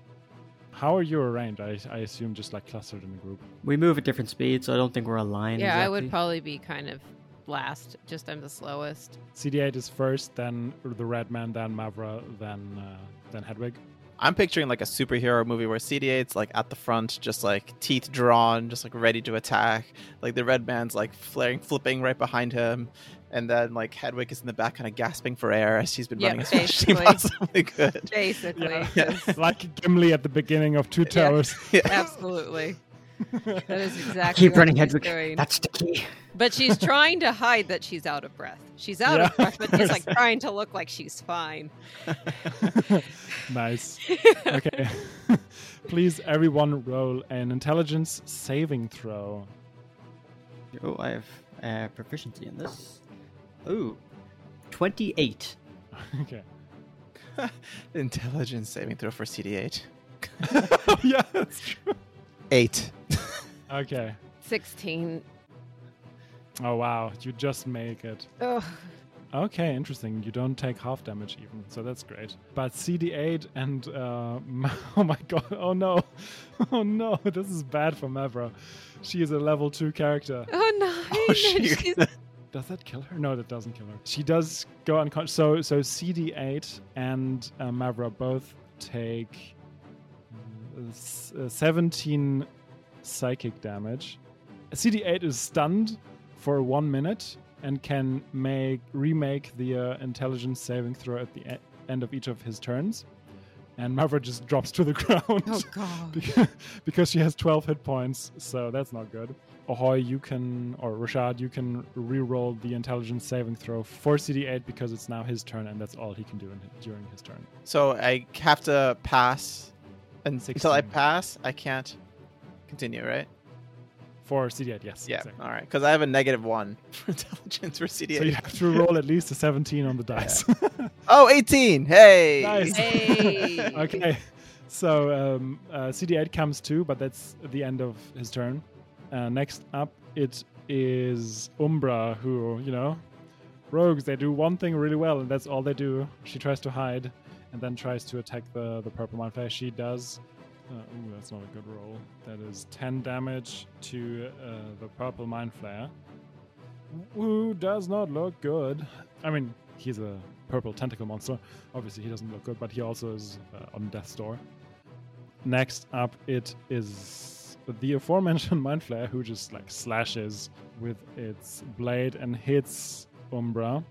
Speaker 1: How are you arranged? I, I assume just like clustered in a group.
Speaker 4: We move at different speeds, so I don't think we're aligned.
Speaker 3: Yeah, I would probably be kind of last. Just I'm the slowest.
Speaker 1: CD8 is first, then the red man, then Mavra, then uh, then Hedwig.
Speaker 2: I'm picturing like a superhero movie where CD8's like at the front, just like teeth drawn, just like ready to attack. Like the red man's like flaring, flipping right behind him. And then like Hedwig is in the back, kind of gasping for air as she's been
Speaker 3: Yep,
Speaker 2: running as fast as [laughs] she
Speaker 3: basically.
Speaker 2: possibly could.
Speaker 3: Basically.
Speaker 1: Yeah.
Speaker 3: 'cause- [laughs]
Speaker 1: like Gimli at the beginning of Two Towers. [laughs]
Speaker 2: Yeah.
Speaker 3: Absolutely. That is exactly
Speaker 4: Keep
Speaker 3: what
Speaker 4: running,
Speaker 3: she's
Speaker 4: Hedwig.
Speaker 3: doing.
Speaker 4: That's the key.
Speaker 3: But she's trying to hide that she's out of breath. She's out of breath, but she's like trying to look like she's fine.
Speaker 1: nice. Okay. Please, everyone, roll an intelligence saving throw.
Speaker 4: Oh, I have uh, proficiency in this. Ooh, 28. [laughs]
Speaker 1: Okay. [laughs]
Speaker 2: Intelligence saving throw for CD8. [laughs]
Speaker 1: yeah, that's true.
Speaker 2: Eight.
Speaker 1: Okay.
Speaker 3: 16.
Speaker 1: Oh wow, you just make it.
Speaker 3: Ugh.
Speaker 1: Okay, interesting. You don't take half damage even, so that's great. But CD8 and uh, oh my god, oh no, oh no, this is bad for Mavra. She is a level two character.
Speaker 3: Oh no.
Speaker 2: Oh, shoot.
Speaker 3: She's-
Speaker 1: Does that kill her? No, that doesn't kill her. She does go unconscious. So, so CD8 and uh, Mavra both take uh, s- uh, 17 psychic damage. CD8 is stunned for one minute and can make remake the uh, intelligence saving throw at the e- end of each of his turns. And Mavra just drops to the [laughs] ground
Speaker 3: oh god.
Speaker 1: because, [laughs] because she has 12 hit points, so that's not good. Ahoy, you can, or Rashad, you can re-roll the intelligence saving throw for CD8 because it's now his turn and that's all he can do in, during his turn.
Speaker 2: So I have to pass and until I pass, I can't continue, right?
Speaker 1: For CD8, yes.
Speaker 2: Yeah.
Speaker 1: exactly.
Speaker 2: All right. Because I have a negative one [laughs] for intelligence for CD8.
Speaker 1: So you have to roll at least a 17 on the dice. [laughs]
Speaker 2: Oh, 18. Hey.
Speaker 1: Nice.
Speaker 3: Hey. [laughs]
Speaker 1: okay. So um, uh, CD8 comes too, but that's the end of his turn. Uh, next up, it is Umbra, who, you know, rogues, they do one thing really well, and that's all they do. She tries to hide and then tries to attack the, the purple flayer. She does. Uh, ooh, that's not a good roll. That is 10 damage to uh, the purple mind flayer. Who does not look good. I mean, he's a purple tentacle monster. Obviously, he doesn't look good, but he also is uh, on death's door. Next up, it is the aforementioned [laughs] mind flayer who just like slashes with its blade and hits Umbra.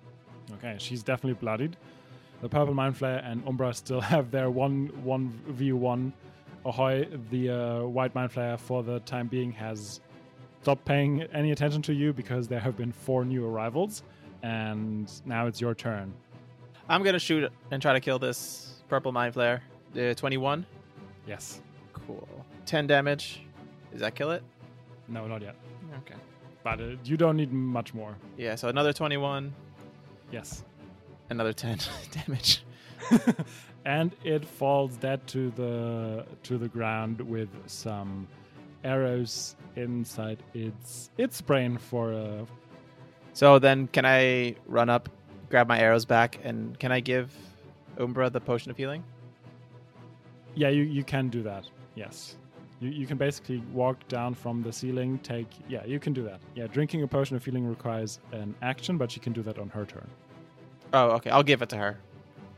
Speaker 1: Okay, she's definitely bloodied. The purple mind flayer and Umbra still [laughs] have their one one v one. Ahoy, the uh, white mind flayer for the time being has stopped paying any attention to you because there have been four new arrivals, and now it's your turn.
Speaker 2: I'm gonna shoot and try to kill this purple mind flayer. Uh, 21.
Speaker 1: Yes.
Speaker 2: Cool. 10 damage. Does that kill it?
Speaker 1: No, not yet.
Speaker 2: Okay.
Speaker 1: But uh, you don't need much more.
Speaker 2: Yeah. So another 21.
Speaker 1: Yes.
Speaker 2: Another 10 [laughs] damage. [laughs]
Speaker 1: and it falls dead to the to the ground with some arrows inside its its brain for a
Speaker 2: So then, can I run up, grab my arrows back, and can I give Umbra the potion of healing?
Speaker 1: yeah you, you can do that yes you, you can basically walk down from the ceiling take yeah you can do that yeah drinking a potion of healing requires an action but she can do that on her turn
Speaker 2: Oh, okay. I'll give it to her.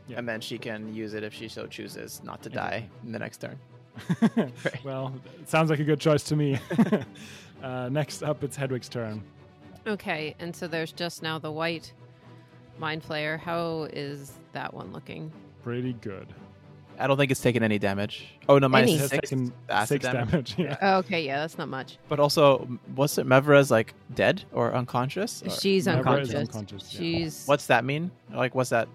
Speaker 1: Yeah.
Speaker 2: And then she can use it if she so chooses not to
Speaker 1: Exactly.
Speaker 2: die in the next turn. [laughs]
Speaker 1: well it sounds like a good choice to me [laughs] uh, next up it's hedwig's turn
Speaker 3: Okay, and so there's just now the white mind flayer. How is that one looking?
Speaker 1: pretty good
Speaker 2: I don't think it's taken any damage. Oh no, minus
Speaker 3: Any.
Speaker 1: it has
Speaker 2: six
Speaker 1: taken
Speaker 2: acid
Speaker 1: six
Speaker 2: damage.
Speaker 1: damage, yeah
Speaker 3: Oh, okay, yeah, that's not much.
Speaker 2: But also, what's it? Mavra's like dead or unconscious? Or-
Speaker 3: She's
Speaker 1: Mavra
Speaker 3: unconscious.
Speaker 1: unconscious, yeah.
Speaker 3: She's
Speaker 2: What's that mean? Like, what's that?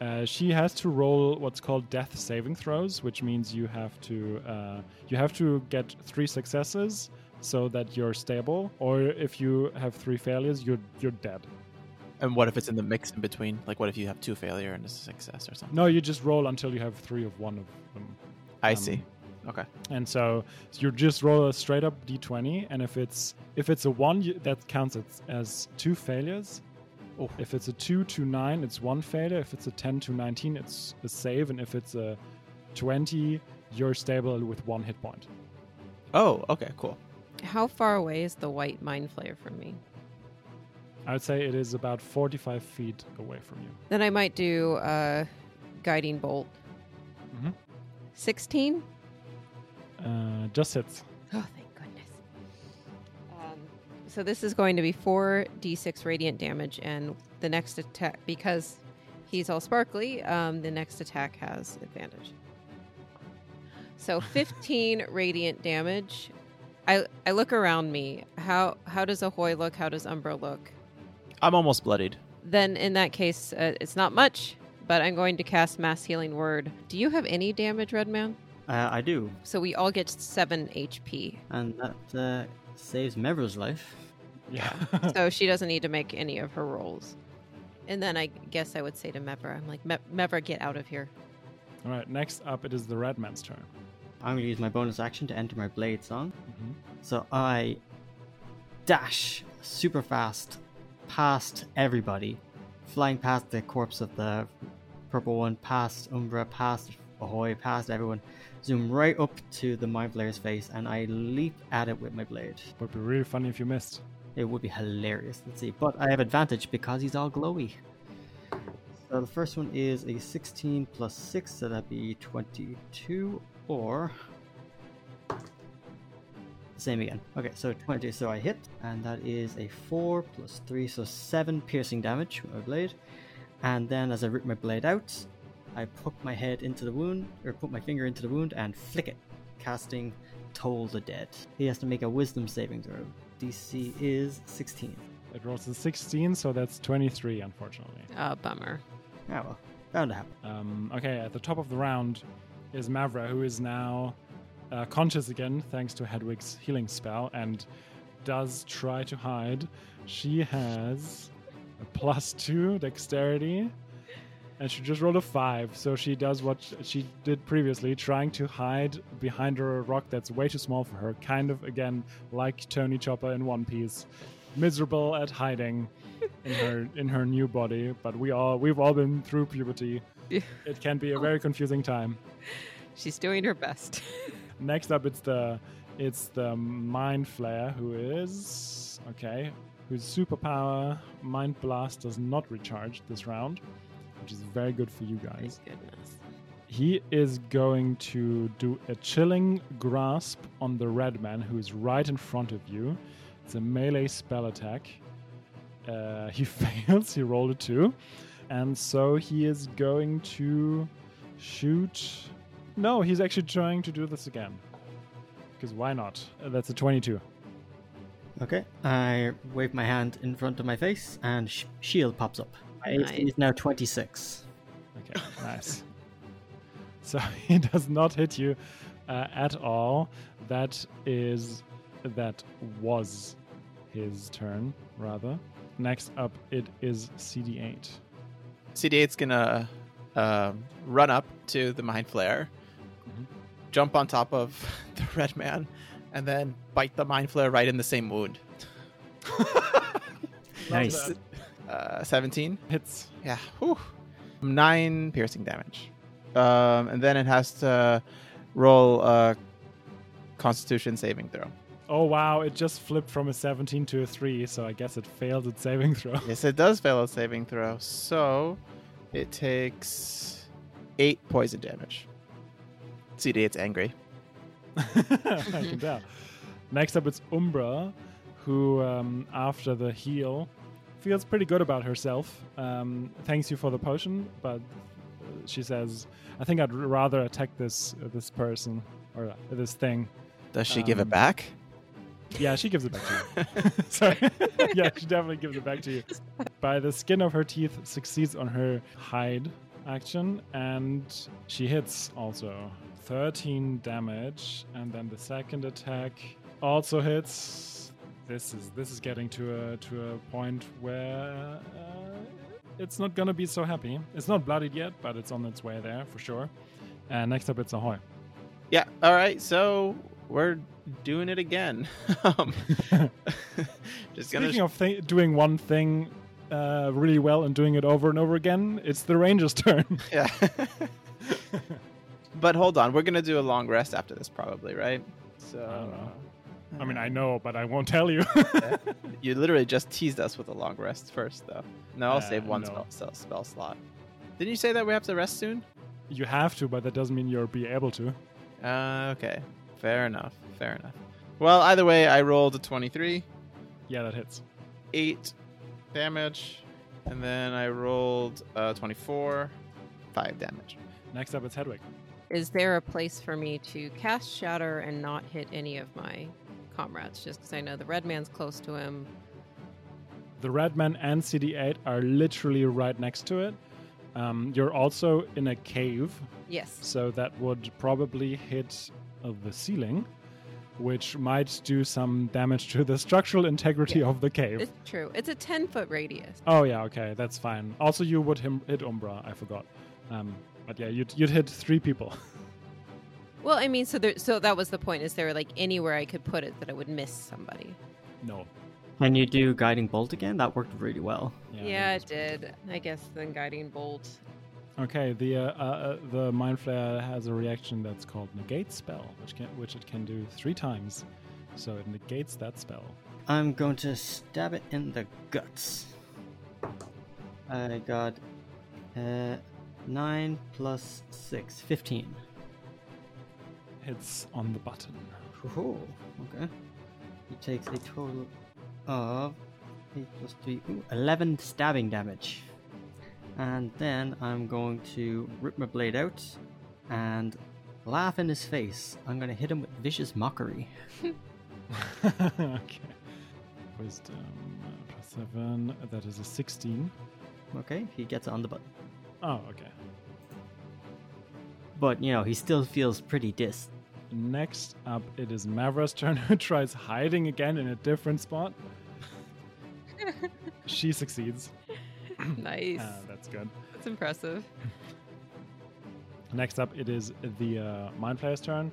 Speaker 1: Uh, she has to roll what's called death saving throws, which means you have to uh, you have to get three successes so that you're stable, or if you have three failures, you're you're dead.
Speaker 2: And what if it's in the mix in between? Like, what if you have two failure and a success or something?
Speaker 1: No, you just roll until you have three of one of them.
Speaker 2: I
Speaker 1: Um,
Speaker 2: see. Okay.
Speaker 1: And so you just roll a straight up d20, and if it's if it's a one, you, that counts as, as two failures.
Speaker 2: Oh.
Speaker 1: If it's a two to nine, it's one failure. If it's a ten to nineteen, it's a save, and if it's a twenty, you're stable with one hit point.
Speaker 2: Oh, okay, cool.
Speaker 3: how far away is the white mind flayer from me?
Speaker 1: I would say it is about 45 feet away from you.
Speaker 3: Then I might do a guiding bolt.
Speaker 1: Mhm.
Speaker 3: Sixteen.
Speaker 1: Uh, just hits.
Speaker 3: Oh, thank goodness. Um, so this is going to be four d6 radiant damage, and the next attack because he's all sparkly. Um, the next attack has advantage. So [laughs] 15 radiant damage I I look around me. How how does Ahoy look? How does Umbra look?
Speaker 2: I'm almost bloodied.
Speaker 3: Then in that case, uh, it's not much, but I'm going to cast Mass Healing Word. Do you have any damage, Redman?
Speaker 4: Uh, I do,
Speaker 3: So we all get seven HP.
Speaker 4: and that uh, saves Mavra's life.
Speaker 1: Yeah. [laughs]
Speaker 3: so [laughs] she doesn't need to make any of her rolls. And then I guess I would say to Mavra, I'm like, "Me- Mavra, get out of here.
Speaker 1: All right. Next up, it is the red man's turn.
Speaker 4: I'm going to use my bonus action to enter my blade song.
Speaker 1: Mhm.
Speaker 4: So I dash super fast past everybody, flying past the corpse of the purple one, past Umbra, past Ahoy, past everyone, zoom right up to the Mind Flayer's face, and I leap at it with my blade.
Speaker 1: Would be really funny if you missed.
Speaker 4: It would be hilarious. Let's see. But I have advantage because he's all glowy. So the first one is a 16 plus 6, so that'd be 22, or. Same again. Okay, so 20, so I hit, and that is a 4 plus 3, so 7 piercing damage with my blade. And then as I rip my blade out, I poke my head into the wound, or put my finger into the wound and flick it, casting Toll the Dead. He has to make a wisdom saving throw. DC is 16.
Speaker 1: It rolls a 16, so that's 23, unfortunately.
Speaker 3: Oh, bummer.
Speaker 4: Ah well, bound to happen.
Speaker 1: Um, okay, at the top of the round is Mavra, who is now uh, conscious again thanks to Hedwig's healing spell and does try to hide. She has a plus two dexterity, and she just rolled a five. So she does what she did previously, trying to hide behind a rock that's way too small for her. Kind of again like Tony Chopper in One Piece, miserable at hiding in her [laughs] in her new body. But we all we've all been through puberty. It can be a very confusing time.
Speaker 3: She's doing her best. [laughs]
Speaker 1: Next up, it's the it's the Mind Flayer, who is okay, whose superpower Mind Blast does not recharge this round, which is very good for you guys.
Speaker 3: Thank goodness.
Speaker 1: He is going to do a chilling grasp on the red man who is right in front of you. It's a melee spell attack. Uh, he [laughs] fails. He rolled a two, and so he is going to shoot. No, he's actually trying to do this again. Because why not? Uh, that's a twenty-two.
Speaker 4: Okay, I wave my hand in front of my face, and sh- shield pops up. My AC
Speaker 3: Nice.
Speaker 4: is now 26.
Speaker 1: Okay, [laughs] nice. So [laughs] he does not hit you uh, at all. That is, that was his turn, rather. Next up, it is CD8.
Speaker 2: CD8's gonna um, run up to the mind
Speaker 1: flayer.
Speaker 2: Jump on top of [laughs] the red man, and then bite the mind flayer right in the same wound. [laughs]
Speaker 4: Nice.
Speaker 2: Uh, 17.
Speaker 1: Hits.
Speaker 2: Yeah. Whew. Nine piercing damage. Um, and then it has to roll a Constitution saving throw.
Speaker 1: Oh wow! It just flipped from a 17 to a 3, so I guess it failed its saving throw.
Speaker 2: Yes, it does fail a saving throw. So it takes eight poison damage. CD8's angry. [laughs]
Speaker 1: I can tell. Next up, it's Umbra, who, um, after the heal, feels pretty good about herself. Um, thanks you for the potion, but she says, "I think I'd rather attack this uh, this person or uh, this thing."
Speaker 2: Does she give it
Speaker 1: Um,
Speaker 2: back?
Speaker 1: Yeah, she gives it back to you. [laughs] [laughs] Sorry. yeah, she definitely gives it back to you. By the skin of her teeth succeeds on her hide action, and she hits also. 13 damage, and then the second attack also hits. This is this is getting to a to a point where uh, it's not gonna be so happy. It's not bloodied yet, but it's on its way there for sure. And next up, it's Ahoy.
Speaker 2: Yeah. All right. So we're doing it again. [laughs] um, [laughs] just gonna.
Speaker 1: Speaking of th- doing one thing uh, really well and doing it over and over again, it's the ranger's [laughs] turn.
Speaker 2: yeah. But hold on, we're gonna do a long rest after this, probably, right? So.
Speaker 1: I don't know. I mean, I know, but I won't tell you. [laughs] [laughs]
Speaker 2: You literally just teased us with a long rest first, though. No, I'll
Speaker 1: Uh,
Speaker 2: save one
Speaker 1: no.
Speaker 2: spell, spell, spell slot. Didn't you say that we have to rest soon?
Speaker 1: you have to, but that doesn't mean you'll be able to.
Speaker 2: Uh, okay. Fair enough. Fair enough. Well, either way, I rolled a 23,
Speaker 1: Yeah, that hits.
Speaker 2: 8 damage, and then I rolled uh, 24, 5 damage.
Speaker 1: Next up, it's Hedwig.
Speaker 3: Is there a place for me to cast Shatter and not hit any of my comrades? Just because I know the red man's close to him.
Speaker 1: The red man and CD8 are literally right next to it. Um, you're also in a cave,
Speaker 3: Yes.
Speaker 1: so that would probably hit uh, the ceiling, which might do some damage to the structural integrity
Speaker 3: Yeah.
Speaker 1: of the cave.
Speaker 3: It's true. It's a 10 foot radius.
Speaker 1: Oh yeah, okay, that's fine. Also, you would him hit Umbra. I forgot. Um, but yeah, you'd you'd hit three people. [laughs]
Speaker 3: Well, I mean, so there, so that was the point. Is there like anywhere I could put it that I would miss somebody?
Speaker 1: no.
Speaker 4: Can you do guiding bolt again? That worked really well.
Speaker 3: Yeah, it did. I guess then guiding bolt.
Speaker 1: Okay, the uh, uh, uh, the mind flayer has a reaction that's called negate spell, which can which it can do three times, so it negates that spell.
Speaker 4: I'm going to stab it in the guts. I got uh, 9 plus 6, 15.
Speaker 1: Hits on the button.
Speaker 4: Ooh, okay. He takes a total of 8 plus 3, ooh, 11 stabbing damage. And then I'm going to rip my blade out and laugh in his face. I'm going to hit him with vicious mockery. [laughs]
Speaker 1: okay. Wisdom uh, plus seven. That is a sixteen.
Speaker 4: Okay, he gets on the button.
Speaker 1: Oh, okay.
Speaker 4: But, you know, he still feels pretty dis.
Speaker 1: Next up, it is Mavra's turn, [laughs] who tries hiding again in a different spot. [laughs] she succeeds.
Speaker 3: nice.
Speaker 1: Ah, that's good.
Speaker 3: That's impressive.
Speaker 1: Next up, it is the uh, Mind Flayer's turn.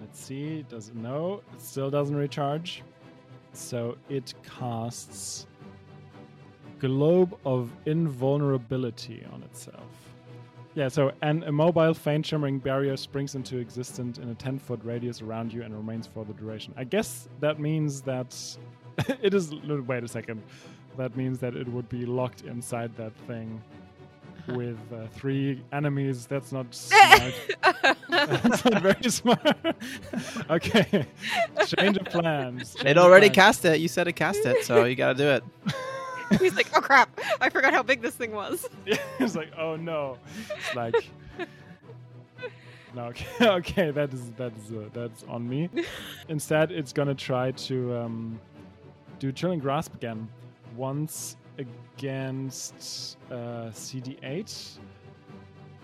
Speaker 1: Let's see. Does it no? It still doesn't recharge. So it casts Globe of Invulnerability on itself. Yeah, so an immobile, faint shimmering barrier springs into existence in a 10 foot radius around you and remains for the duration. I guess that means that [laughs] it is. Wait a second. That means that it would be locked inside that thing with uh, three enemies. That's not [laughs] smart. That's not very smart. [laughs] okay, change of plans. Change
Speaker 2: It
Speaker 1: of
Speaker 2: already
Speaker 1: plans.
Speaker 2: cast it. You said it cast it, so you gotta do it. [laughs]
Speaker 3: He's like, oh crap! I forgot how big this thing was. [laughs]
Speaker 1: it's like, oh no, it's like. [laughs] No, okay, okay, that is that is uh, that's on me. Instead, it's gonna try to um, do chilling grasp again, once against uh, CD8.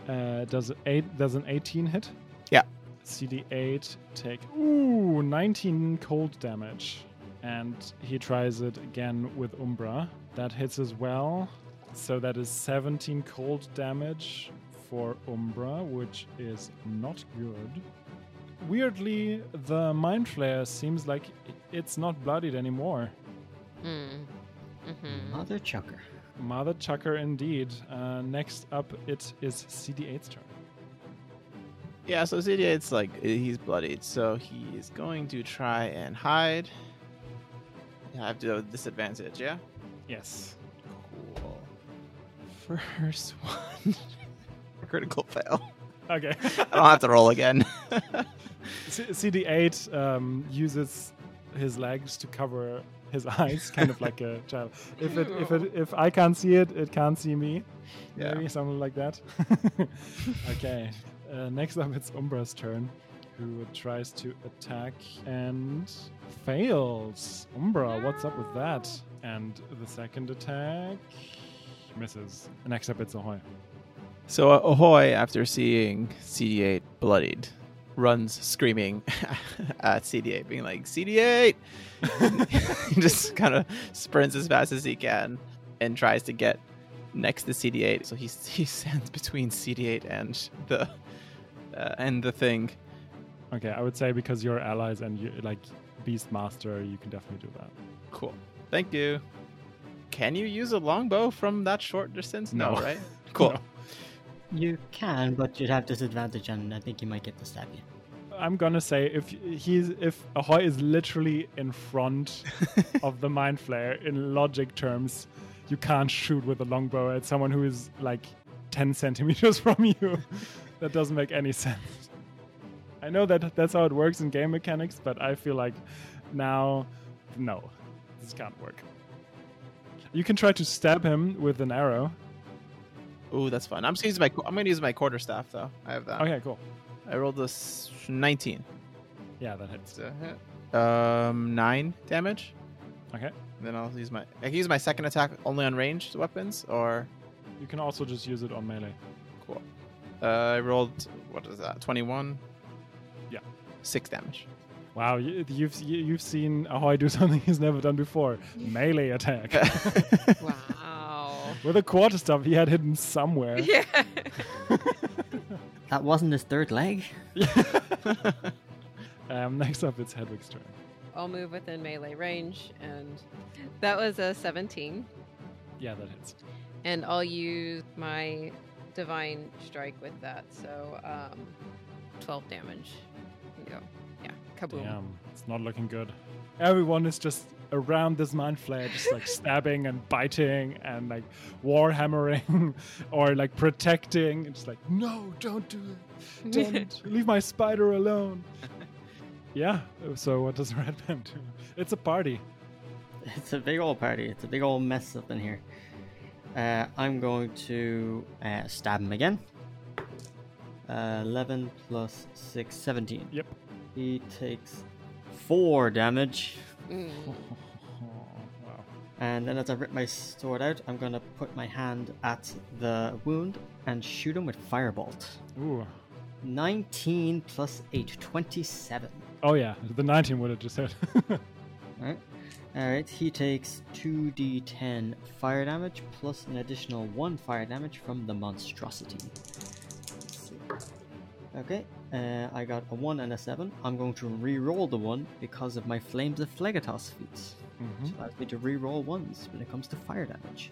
Speaker 1: Uh, does eight? Does an 18 hit?
Speaker 2: Yeah.
Speaker 1: CD8 take ooh 19 cold damage, and he tries it again with Umbra. That hits as well. So that is 17 cold damage for Umbra, which is not good. Weirdly, the Mind Flayer seems like it's not bloodied anymore.
Speaker 3: Hmm. Mm-hmm.
Speaker 4: Mother chucker.
Speaker 1: Mother Chucker indeed. Uh, next up, it is CD8's turn.
Speaker 2: Yeah, so CD8's like he's bloodied, so he is going to try and hide. I have to do a disadvantage, yeah?
Speaker 1: Yes.
Speaker 2: Cool. First one. [laughs] Critical fail.
Speaker 1: Okay. [laughs]
Speaker 2: I don't have to roll again. [laughs]
Speaker 1: C- CD8 um, uses his legs to cover his eyes, kind of like a child. If it, if it, if I can't see it, it can't see me.
Speaker 2: Yeah.
Speaker 1: Maybe something like that. okay. Uh, next up, it's Umbra's turn, who tries to attack and fails. Umbra, what's up with that? And the second attack misses. Next up, it's Ahoy.
Speaker 2: So uh, Ahoy, after seeing CD8 bloodied, runs screaming [laughs] at CD8, being like, CD8! he [laughs] just kind of sprints as fast as he can and tries to get next to CD8. So he, he stands between CD8 and the uh, and the thing.
Speaker 1: Okay, I would say because you're allies and you like Beastmaster, you can definitely do that.
Speaker 2: Cool. Thank you. Can you use a longbow from that short distance? No,
Speaker 1: No.
Speaker 2: right? [laughs] Cool.
Speaker 1: No.
Speaker 4: You can, but you'd have disadvantage, and I think you might get to stab you.
Speaker 1: I'm gonna say if he's if Ahoy is literally in front [laughs] of the mind flayer in logic terms, you can't shoot with a longbow at someone who is like 10 centimeters [laughs] from you. that doesn't make any sense. I know that that's how it works in game mechanics, but I feel like now, no, this can't work. You can try to stab him with an arrow.
Speaker 2: Ooh, that's fun. I'm just using my I'm gonna use my quarter staff though. I have that.
Speaker 1: Okay, cool.
Speaker 2: I rolled a 19.
Speaker 1: Yeah, that hits.
Speaker 2: So, hit. Um, nine damage.
Speaker 1: Okay.
Speaker 2: Then I'll use my. I can use my second attack only on ranged weapons, or
Speaker 1: You can also just use it on melee.
Speaker 2: cool. Uh, I rolled what is that? Twenty-one.
Speaker 1: Yeah.
Speaker 2: Six damage.
Speaker 1: Wow, you, you've you- you've seen Ahoy do something he's never done before. Melee attack. [laughs]
Speaker 3: Wow.
Speaker 1: With a quarter staff he had hidden somewhere.
Speaker 3: yeah.
Speaker 4: That wasn't his third leg. [laughs]
Speaker 1: um, next up, it's Hedwig's turn.
Speaker 3: I'll move within melee range, and that was a 17.
Speaker 1: Yeah, that hits.
Speaker 3: And I'll use my divine strike with that. So, um, 12 damage. There you go. Yeah. Kaboom.
Speaker 1: Damn, it's not looking good. Everyone is just around this mind flayer, just like [laughs] stabbing and biting and like war hammering [laughs] or like protecting. It's like, no, don't do it. Don't [laughs] leave my spider alone. Yeah. So what does Redman do? It's a party.
Speaker 4: It's a big old party. It's a big old mess up in here. Uh, I'm going to uh, stab him again. Uh, 11 plus 6, 17.
Speaker 1: Yep.
Speaker 4: He takes 4 damage.
Speaker 3: Mm.
Speaker 1: wow.
Speaker 4: And then as I rip my sword out, I'm going to put my hand at the wound and shoot him with Firebolt.
Speaker 1: Ooh.
Speaker 4: 19 plus 8, 27.
Speaker 1: Oh yeah, the 19 would have just hit. [laughs]
Speaker 4: Alright. Alright, he takes 2d10 fire damage plus an additional 1 fire damage from the monstrosity. Okay, uh, I got a 1 and a 7. I'm going to re-roll the 1 because of my Flames of Phlegethos feats.
Speaker 1: Mhm.
Speaker 4: Which allows me to re-roll ones when it comes to fire damage.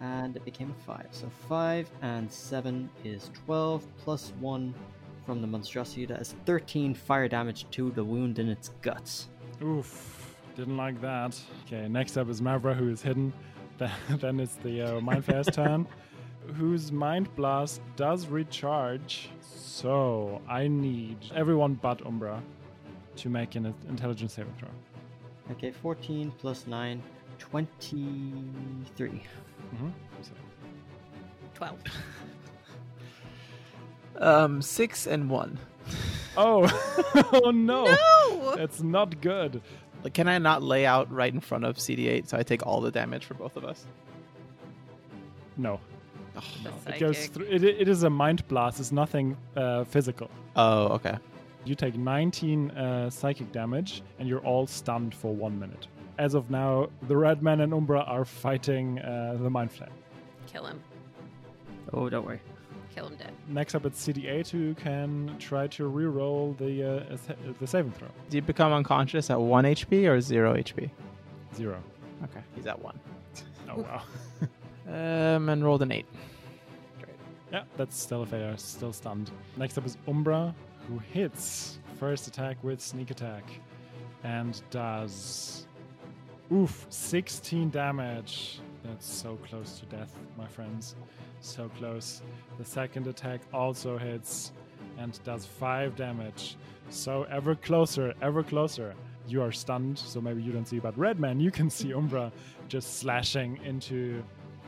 Speaker 4: And it became a 5. So 5 and 7 is 12 plus 1 from the monstrosity. That is 13 fire damage to the wound in its guts.
Speaker 1: Oof. Didn't like that. Okay, next up is Mavra, who is hidden. [laughs] Then, it's the uh, Mind turn, whose Mind Blast does recharge. So I need everyone but Umbra to make an intelligence saving throw.
Speaker 4: Okay, 14 plus 9, 23.
Speaker 1: Mm-hmm.
Speaker 3: 12. [laughs]
Speaker 2: Um, six and one.
Speaker 1: Oh, [laughs] oh no.
Speaker 3: No!
Speaker 1: That's not good.
Speaker 2: Like, can I not lay out right in front of CD8 so I take all the damage for both of us?
Speaker 1: No.
Speaker 2: Oh,
Speaker 3: The
Speaker 1: It goes through. It, it is a mind blast. It's nothing uh, physical.
Speaker 2: oh okay.
Speaker 1: You take 19 uh, psychic damage, and you're all stunned for one minute. As of now, the Red Man and Umbra are fighting uh, the Mind Flayer.
Speaker 3: Kill him.
Speaker 4: Oh, don't worry.
Speaker 3: Kill him dead.
Speaker 1: Next up, it's CD8 who can try to re-roll the uh, ass- the saving throw.
Speaker 2: Do you become unconscious at one HP or zero HP?
Speaker 1: Zero.
Speaker 2: Okay, he's at one.
Speaker 1: Oh wow. [laughs] [laughs]
Speaker 2: Um, and rolled an eight.
Speaker 1: yeah, that's still a failure. Still stunned. Next up is Umbra, who hits first attack with sneak attack, and does oof 16 damage. That's so close to death, my friends. So close. The second attack also hits and does 5 damage. So ever closer, ever closer. You are stunned, so maybe you don't see, but Redman, you can see Umbra just slashing into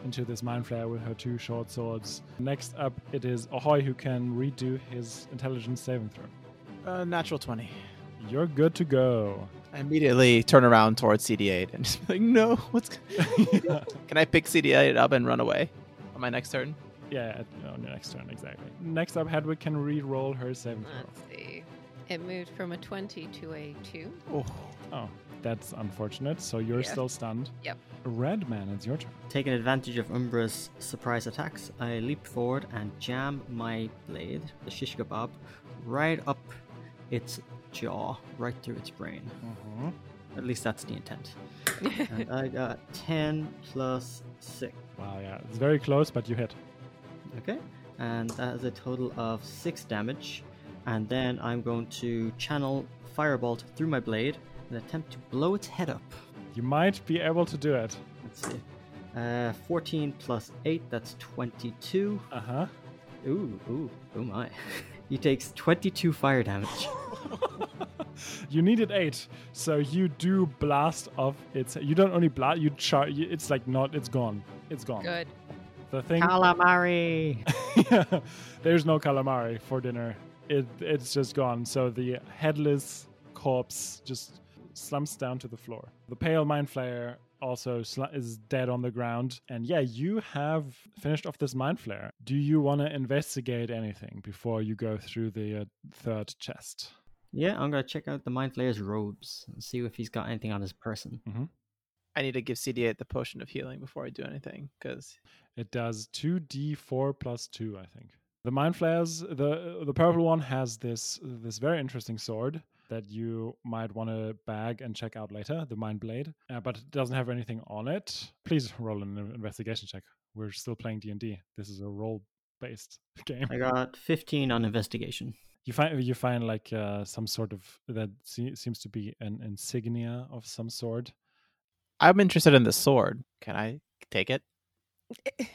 Speaker 1: into this mind flayer with her two short swords. Next up, it is Ahoy who can redo his intelligence saving throw.
Speaker 2: Uh, natural 20.
Speaker 1: You're good to go.
Speaker 2: I immediately turn around towards CD8 and [laughs] just be like, no, what's.
Speaker 1: yeah, [laughs]
Speaker 2: Can I pick CD8 up and run away on my next turn?
Speaker 1: Yeah, on your next turn, exactly. Next up, Hedwig can re-roll her saving throw.
Speaker 3: Let's see. It moved from a 20 to a 2.
Speaker 2: Oh,
Speaker 1: Oh, that's unfortunate. So you're
Speaker 3: Yeah.
Speaker 1: still stunned.
Speaker 3: Yep.
Speaker 1: Red man, it's your turn.
Speaker 4: Taking advantage of Umbra's surprise attacks, I leap forward and jam my blade, the shish kebab, right up its jaw, right through its brain.
Speaker 1: Mhm.
Speaker 4: At least that's the intent. [laughs] and I got 10 plus 6.
Speaker 1: Wow, yeah, it's very close, but you hit.
Speaker 4: Okay. And that is a total of 6 damage. And then I'm going to channel Firebolt through my blade and attempt to blow its head up.
Speaker 1: You might be able to do it.
Speaker 4: Let's see. Uh, 14 plus 8, that's 22.
Speaker 1: Uh huh.
Speaker 4: Ooh, ooh, oh my. [laughs] he takes 22 fire damage. [laughs] [laughs]
Speaker 1: you needed eight, so you do blast off its. You don't only blast. You char. you- It's like not. It's gone. It's gone.
Speaker 3: Good.
Speaker 1: The thing.
Speaker 4: Calamari!
Speaker 1: Yeah, There's no calamari for dinner. It it's just gone. So the headless corpse just slumps down to the floor. The pale mind flayer also sl- is dead on the ground. And yeah, you have finished off this mind flayer. Do you want to investigate anything before you go through the uh, third chest?
Speaker 4: Yeah, I'm gonna check out the Mind Flayer's robes and see if he's got anything on his person.
Speaker 2: I need to give CD8 the potion of healing before I do anything because
Speaker 1: It does 2d4 plus 2, I think. The mind flayers, the the purple one has this this very interesting sword that you might want to bag and check out later, the mind blade, uh, but it doesn't have anything on it. Please roll an investigation check. We're still playing D&D. This is a role based [laughs] game.
Speaker 4: I got 15 on investigation.
Speaker 1: You find you find like uh, some sort of that se- seems to be an insignia of some sort.
Speaker 2: I'm interested in the sword. Can I take it? [laughs]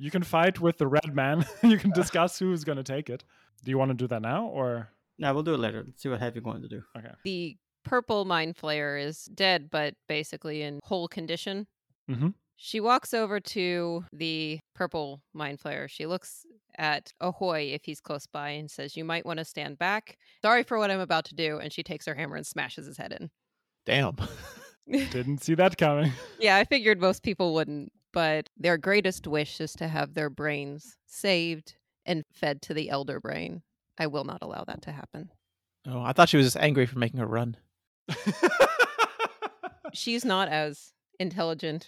Speaker 1: You can fight with the red man. [laughs] you can discuss who's going to take it. Do you want to do that now or
Speaker 4: No, we'll do it later. Let's see what Heavy going to do.
Speaker 1: okay?
Speaker 3: The purple mind flayer is dead, but basically in whole condition.
Speaker 1: Mhm.
Speaker 3: She walks over to the purple mind flayer. She looks at Ahoy if he's close by and says, You might want to stand back. Sorry for what I'm about to do. And she takes her hammer and smashes his head in.
Speaker 2: Damn. [laughs]
Speaker 1: Didn't see that coming.
Speaker 3: Yeah, I figured most people wouldn't, but their greatest wish is to have their brains saved and fed to the elder brain. I will not allow that to happen.
Speaker 2: Oh, I thought she was just angry for making her run. [laughs]
Speaker 3: She's not as intelligent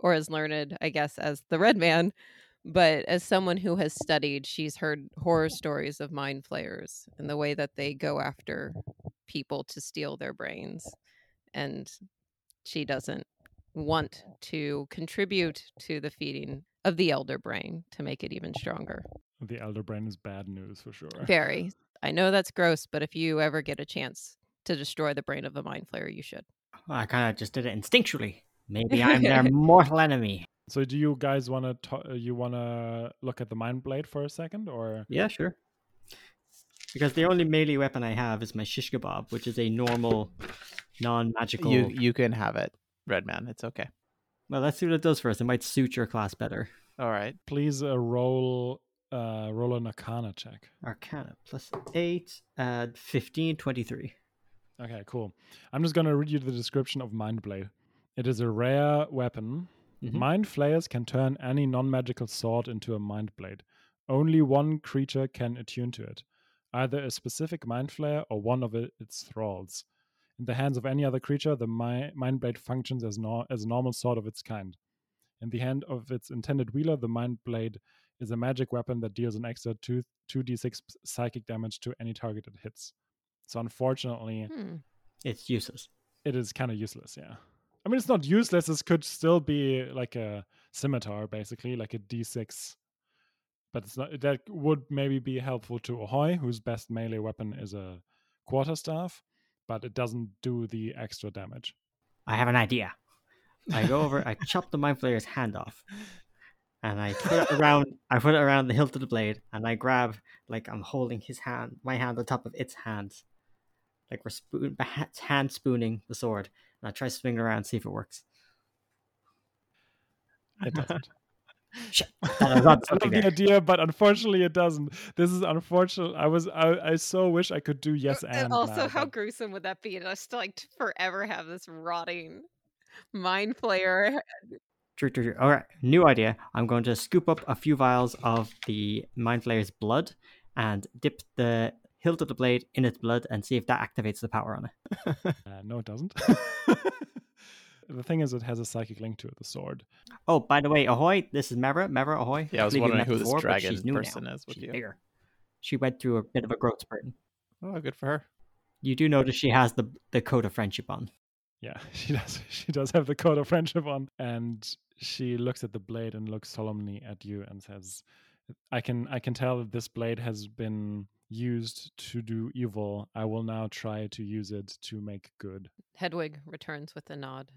Speaker 3: or as learned, I guess, as the red man, but as someone who has studied, she's heard horror stories of mind flayers and the way that they go after people to steal their brains. And she doesn't want to contribute to the feeding of the elder brain to make it even stronger.
Speaker 1: the elder brain is bad news for sure.
Speaker 3: Very. I know that's gross, but if you ever get a chance to destroy the brain of a mind flayer, you should.
Speaker 4: I kind of just did it instinctually. Maybe I'm their [laughs] mortal enemy.
Speaker 1: So, do you guys want to to- uh, you want to look at the mind blade for a second, or
Speaker 4: Yeah, sure. Because the only melee weapon I have is my shish kebab, which is a normal, non-magical.
Speaker 2: You you can have it, Red Man. It's okay.
Speaker 4: Well, let's see what it does first. It might suit your class better.
Speaker 2: All right.
Speaker 1: please uh, roll uh, roll an Arcana check.
Speaker 4: Arcana plus 8, add 15, 23.
Speaker 1: Okay, cool. I'm just gonna read you the description of mind blade. It is a rare weapon.
Speaker 4: Mhm.
Speaker 1: Mind flayers can turn any non-magical sword into a mind blade. Only one creature can attune to it, either a specific mind flayer or one of its thralls. In the hands of any other creature, the mi- mind blade functions as, nor- as a normal sword of its kind. In the hand of its intended wielder, the mind blade is a magic weapon that deals an extra 2 2d6 psychic damage to any target it hits. So unfortunately,
Speaker 3: Hmm.
Speaker 4: It's useless.
Speaker 1: it is kind of useless. Yeah, I mean it's not useless. This could still be like a scimitar, basically, like a d6. But it's not. That would maybe be helpful to Ahoy, whose best melee weapon is a quarterstaff, but it doesn't do the extra damage.
Speaker 4: I have an idea. I go over, I chop the mind flayer's hand off, and I put it around. I put it around the hilt of the blade, and I grab like I'm holding his hand, my hand on top of its hand, like we're spoon, ha- hand spooning the sword. And I try to swing it around, see if it works.
Speaker 1: It doesn't. [laughs]
Speaker 4: Shit, I thought I was on [laughs]
Speaker 1: I love the idea, but unfortunately, it doesn't. This is unfortunate. I was, I, I so wish I could do yes and.
Speaker 3: also,
Speaker 1: now,
Speaker 3: how
Speaker 1: but-
Speaker 3: gruesome would that be? Just to like to forever have this rotting mind flayer.
Speaker 4: True, true, true. All right, new idea. I'm going to scoop up a few vials of the mind flayer's blood and dip the hilt of the blade in its blood and see if that activates the power on it. [laughs]
Speaker 1: Uh, no, it doesn't. [laughs] the thing is, it has a psychic link to it. The sword.
Speaker 4: Oh, by the way, ahoy! This is Mavra. Mavra, ahoy!
Speaker 2: Yeah, I was
Speaker 4: believe
Speaker 2: wondering who this
Speaker 4: before, but
Speaker 2: dragon
Speaker 4: new
Speaker 2: person
Speaker 4: now.
Speaker 2: is with
Speaker 4: She's
Speaker 2: you.
Speaker 4: bigger. She went through a bit of a growth spurt.
Speaker 2: Oh, good for her.
Speaker 4: You do notice she has the the code of friendship on.
Speaker 1: Yeah, [laughs] she does. She does have the code of friendship on, and she looks at the blade and looks solemnly at you and says, "I can, I can tell that this blade has been used to do evil. I will now try to use it to make good."
Speaker 3: Hedwig returns with a nod.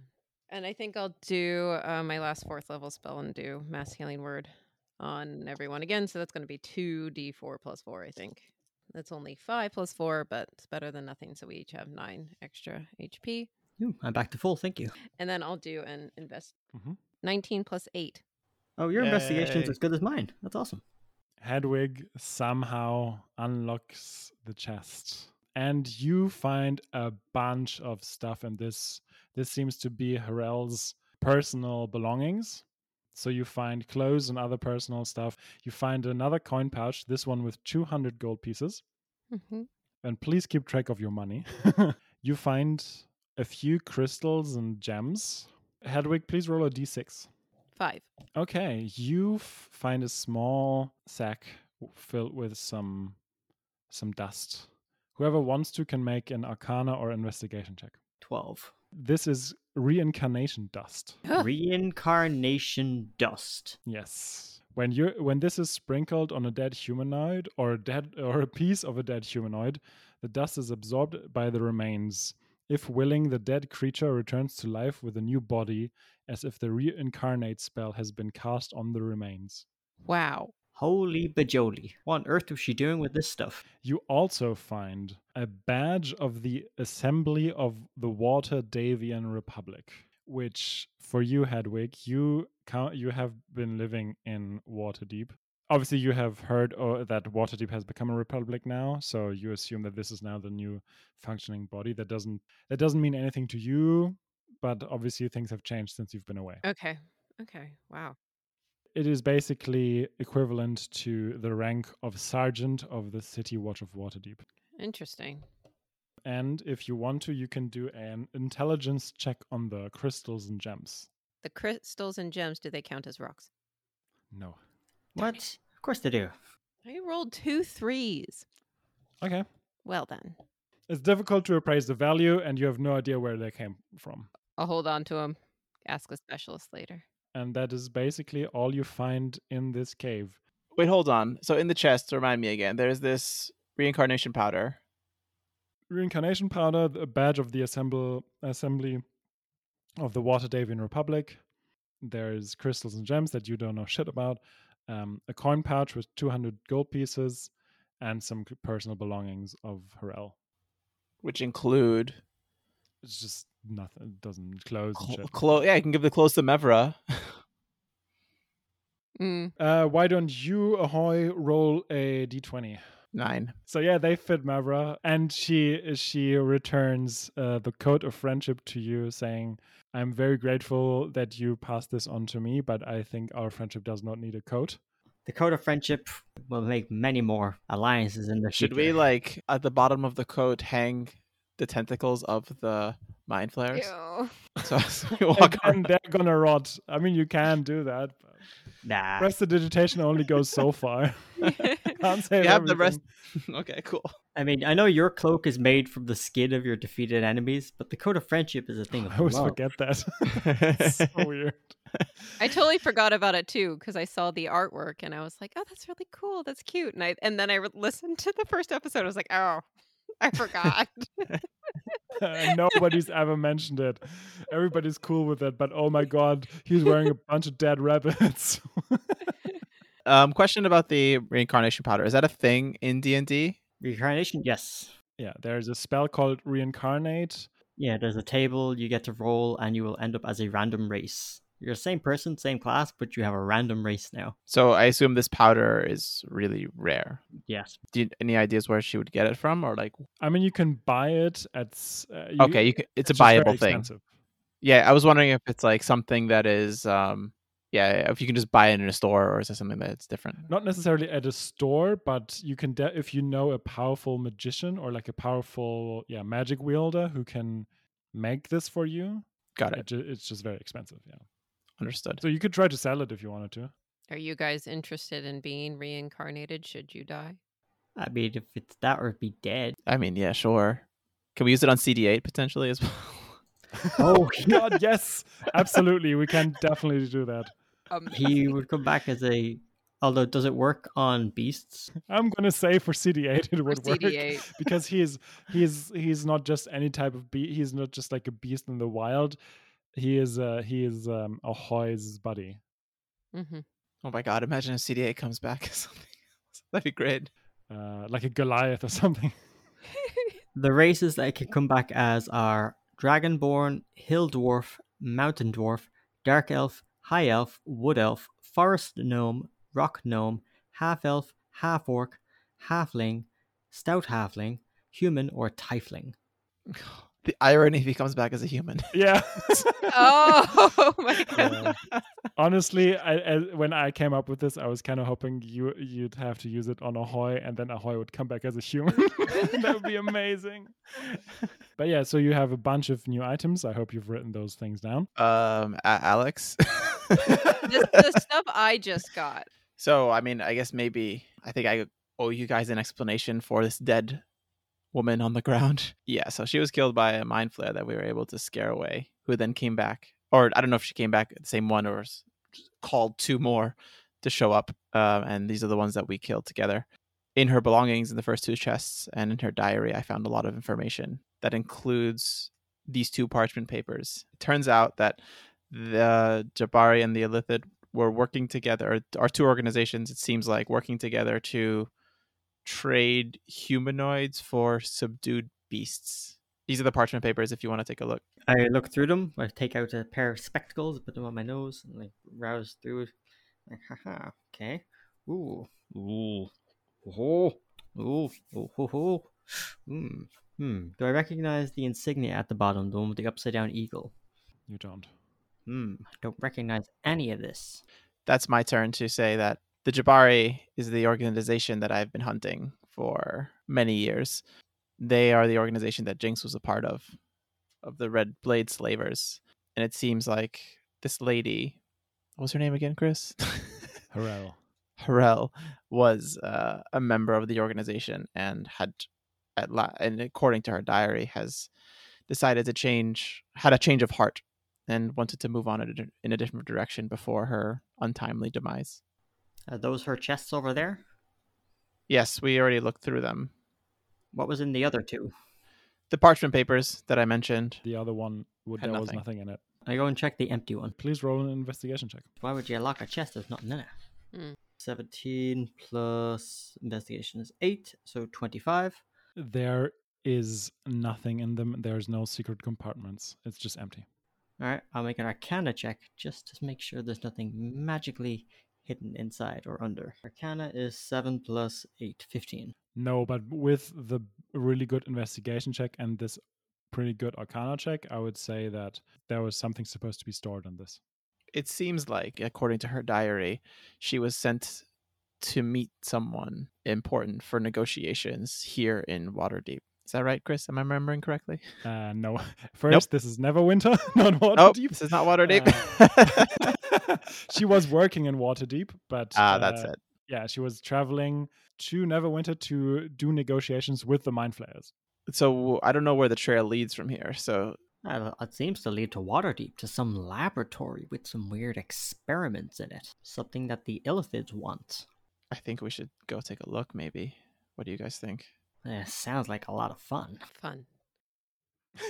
Speaker 3: And I think I'll do uh, my last fourth level spell and do mass healing word on everyone again. So that's going to be 2d4 plus 4, I think. That's only 5 plus 4, but it's better than nothing. So we each have 9 extra HP.
Speaker 4: Ooh, I'm back to full. Thank you.
Speaker 3: And then I'll do an invest.
Speaker 1: mm-hmm.
Speaker 3: 19 plus 8.
Speaker 4: Oh, your investigation's
Speaker 2: Yay.
Speaker 4: as good as mine. That's awesome.
Speaker 1: Hedwig somehow unlocks the chest and you find a bunch of stuff in this. This seems to be Harel's personal belongings. So you find clothes and other personal stuff. You find another coin pouch, this one with 200 gold pieces.
Speaker 3: hmm
Speaker 1: And please keep track of your money. [laughs] you find a few crystals and gems. Hedwig, please roll a d6.
Speaker 3: Five.
Speaker 1: Okay, you f- find a small sack filled with some some dust. Whoever wants to can make an arcana or investigation check.
Speaker 4: 12.
Speaker 1: This is reincarnation dust. [gasps]
Speaker 4: Reincarnation dust.
Speaker 1: Yes. When you when this is sprinkled on a dead humanoid or a dead or a piece of a dead humanoid, the dust is absorbed by the remains. If willing, the dead creature returns to life with a new body, as if the reincarnate spell has been cast on the remains.
Speaker 3: Wow.
Speaker 4: Holy bajoli. What on earth was she doing with this stuff?
Speaker 1: You also find a badge of the Assembly of the Waterdhavian Republic, which for you, Hedwig, you count, you have been living in Waterdeep. Obviously, you have heard uh, that Waterdeep has become a republic now, so you assume that this is now the new functioning body. That doesn't that doesn't mean anything to you, but obviously things have changed since you've been away.
Speaker 3: Okay. Okay. Wow.
Speaker 1: It is basically equivalent to the rank of sergeant of the City Watch of Waterdeep.
Speaker 3: Interesting.
Speaker 1: And if you want to, you can do an intelligence check on the crystals and gems.
Speaker 3: The crystals and gems, do they count as rocks?
Speaker 1: No.
Speaker 4: What? Of course they do.
Speaker 3: I rolled two threes.
Speaker 1: Okay.
Speaker 3: Well then.
Speaker 1: It's difficult to appraise the value, and you have no idea where they came from.
Speaker 3: I'll hold on to them. Ask a specialist later.
Speaker 1: And that is basically all you find in this cave.
Speaker 2: Wait, hold on. So in the chest, remind me again. There's this reincarnation powder.
Speaker 1: Reincarnation powder, a badge of the assemble, assembly of the Waterdhavian Republic. There's crystals and gems that you don't know shit about. Um, a coin pouch with 200 gold pieces, and some personal belongings of Harel.
Speaker 2: which include
Speaker 1: It's just nothing. It doesn't clothes and
Speaker 2: clo- clo- yeah, I can give the clothes to Mavra. [laughs]
Speaker 3: Mm.
Speaker 1: Uh, why don't you, Ahoy, roll a d20?
Speaker 2: Nine.
Speaker 1: So yeah, they fit Mavra, and she she returns uh, the coat of friendship to you, saying, "I'm very grateful that you passed this on to me, but I think our friendship does not need a coat."
Speaker 4: The code of friendship will make many more alliances in the
Speaker 2: Should we like at the bottom of the coat hang the tentacles of the mind flayers?
Speaker 3: Ew. [laughs]
Speaker 2: So as we
Speaker 1: And
Speaker 2: walk
Speaker 1: then
Speaker 2: around.
Speaker 1: they're gonna rot. I mean, you can do that. But
Speaker 4: Nah.
Speaker 1: prestidigitation only goes so far. [laughs] [laughs] Can't say
Speaker 2: You have the rest. [laughs] okay, cool.
Speaker 4: I mean, I know your cloak is made from the skin of your defeated enemies, but the code of friendship is a thing of
Speaker 1: I always
Speaker 4: love.
Speaker 1: forget that. So weird.
Speaker 3: I totally forgot about it too because I saw the artwork and I was like, "Oh, that's really cool. That's cute." And I and then I re- listened to the first episode. I was like, "Oh, I forgot." [laughs]
Speaker 1: Nobody's ever mentioned it. Everybody's cool with it, but oh my [laughs] god, he's wearing a bunch of dead rabbits. [laughs]
Speaker 2: Um, question about the reincarnation powder. Is that a thing in D and D?
Speaker 4: Reincarnation, yes.
Speaker 1: yeah, there's a spell called reincarnate.
Speaker 4: Yeah, there's a table you get to roll, and you will end up as a random race. You're the same person, same class, but you have a random race now.
Speaker 2: So I assume this powder is really rare.
Speaker 4: Yes.
Speaker 2: Do you, any ideas where she would get it from, or like?
Speaker 1: I mean, you can buy it at. Uh, you,
Speaker 2: okay, you can, it's, a buyable thing.
Speaker 1: expensive.
Speaker 2: Yeah, I was wondering if it's like something that is, um, yeah, if you can just buy it in a store, or is it something that's different?
Speaker 1: Not necessarily at a store, but you can de- if you know a powerful magician or like a powerful yeah magic wielder who can make this for you.
Speaker 2: Got
Speaker 1: It
Speaker 2: it.
Speaker 1: ju- it's just very expensive. Yeah,
Speaker 2: Understood.
Speaker 1: so you could try to sell it if you wanted to.
Speaker 3: Are you guys interested in being reincarnated? Should you die?
Speaker 4: I mean, if it's that or be dead.
Speaker 2: I mean, yeah, sure. Can we use it on CD8 potentially as [laughs] well?
Speaker 4: Oh, [laughs]
Speaker 1: God, yes, absolutely, we can definitely do that.
Speaker 4: he would come back as a. Although, does it work on beasts? [laughs]
Speaker 1: I'm gonna say for CD8 it
Speaker 3: Or
Speaker 1: would work.
Speaker 3: CD8.
Speaker 1: because he is he's he's he's not just any type of beast. He's not just like a beast in the wild. He is uh he is um Ahoy's buddy.
Speaker 3: Mm-hmm.
Speaker 2: oh my god! Imagine if CD8 comes back [laughs] as something. That'd be great.
Speaker 1: Uh, like a Goliath or something. [laughs]
Speaker 4: The races that it can come back as are Dragonborn, Hill Dwarf, Mountain Dwarf, Dark Elf, High Elf, Wood Elf, Forest Gnome, Rock Gnome, Half Elf, Half Orc, Halfling, Stout Halfling, human or tiefling. [sighs] [laughs]
Speaker 2: The irony if he comes back as a human. [laughs]
Speaker 1: Yeah.
Speaker 3: Oh [laughs] my god.
Speaker 1: Yeah. Honestly, I, I, when I came up with this, I was kind of hoping you you'd have to use it on Ahoy, and then Ahoy would come back as a human. [laughs] that would be amazing. But yeah, so you have a bunch of new items. I hope you've written those things down.
Speaker 2: Um, A- Alex.
Speaker 3: This, the stuff I just got.
Speaker 2: so, I mean, I guess maybe I think I owe you guys an explanation for this dead woman on the ground. [laughs] Yeah, so she was killed by a mind flayer that we were able to scare away, who then came back. Or I don't know if she came back the same one or called two more to show up. Uh, and these are the ones that we killed together. In her belongings in the first two chests and in her diary, I found a lot of information that includes these two parchment papers. It turns out that the Jabari and the Illithid were working together, our two organizations, it seems like, working together to trade humanoids for subdued beasts. These are the parchment papers if you want to take a look.
Speaker 4: I look through them. I take out a pair of spectacles, put them on my nose, and like rouse through it. Like, haha, okay. Ooh, ooh, oh, ooh, ooh, ooh, ooh. Hmm. Hmm. Do I recognize the insignia at the bottom, the one with the upside down eagle?
Speaker 1: You don't.
Speaker 4: Hmm. Don't recognize any of this.
Speaker 2: That's my turn to say that the Jabari is the organization that I've been hunting for many years. They are the organization that Jinx was a part of, of the Red Blade Slavers. And it seems like this lady, what was her name again, Chris? [laughs]
Speaker 1: Harrell.
Speaker 2: Harrell was uh, a member of the organization and had, at la- and according to her diary, has decided to change, had a change of heart, and wanted to move on in a, in a different direction before her untimely demise.
Speaker 4: Are those her chests over there?
Speaker 2: Yes, we already looked through them.
Speaker 4: What was in the other two?
Speaker 2: The parchment papers that I mentioned.
Speaker 1: The other one, would,
Speaker 2: Had
Speaker 1: there was
Speaker 2: nothing.
Speaker 1: nothing in it.
Speaker 4: I go and check the empty one.
Speaker 1: Please roll an investigation check.
Speaker 4: Why would you lock a chest? There's nothing in it.
Speaker 3: Hmm.
Speaker 4: 17 plus investigation is 8, so 25.
Speaker 1: There is nothing in them. There's no secret compartments. It's just empty.
Speaker 4: Alright, I'll make an arcana check just to make sure there's nothing magically hidden inside or under. Arcana is 7 plus 8, 15.
Speaker 1: No, but with the really good investigation check and this pretty good arcana check, I would say that there was something supposed to be stored in this.
Speaker 2: It seems like, according to her diary, she was sent to meet someone important for negotiations here in Waterdeep. Is that right, Chris? Am I remembering correctly?
Speaker 1: Uh, no. [laughs] First, this is Neverwinter, [laughs] not Waterdeep.
Speaker 2: Nope, this is not Waterdeep. [laughs]
Speaker 1: she was working in Waterdeep, but
Speaker 2: ah, that's
Speaker 1: uh,
Speaker 2: it.
Speaker 1: Yeah, she was traveling to Neverwinter to do negotiations with the Mind Flayers.
Speaker 2: So I don't know where the trail leads from here. So
Speaker 4: Uh, it seems to lead to Waterdeep, to some laboratory with some weird experiments in it. Something that the Illithids want.
Speaker 2: I think we should go take a look. Maybe. What do you guys think?
Speaker 4: Eh, sounds like a lot of fun.
Speaker 3: Fun. [laughs]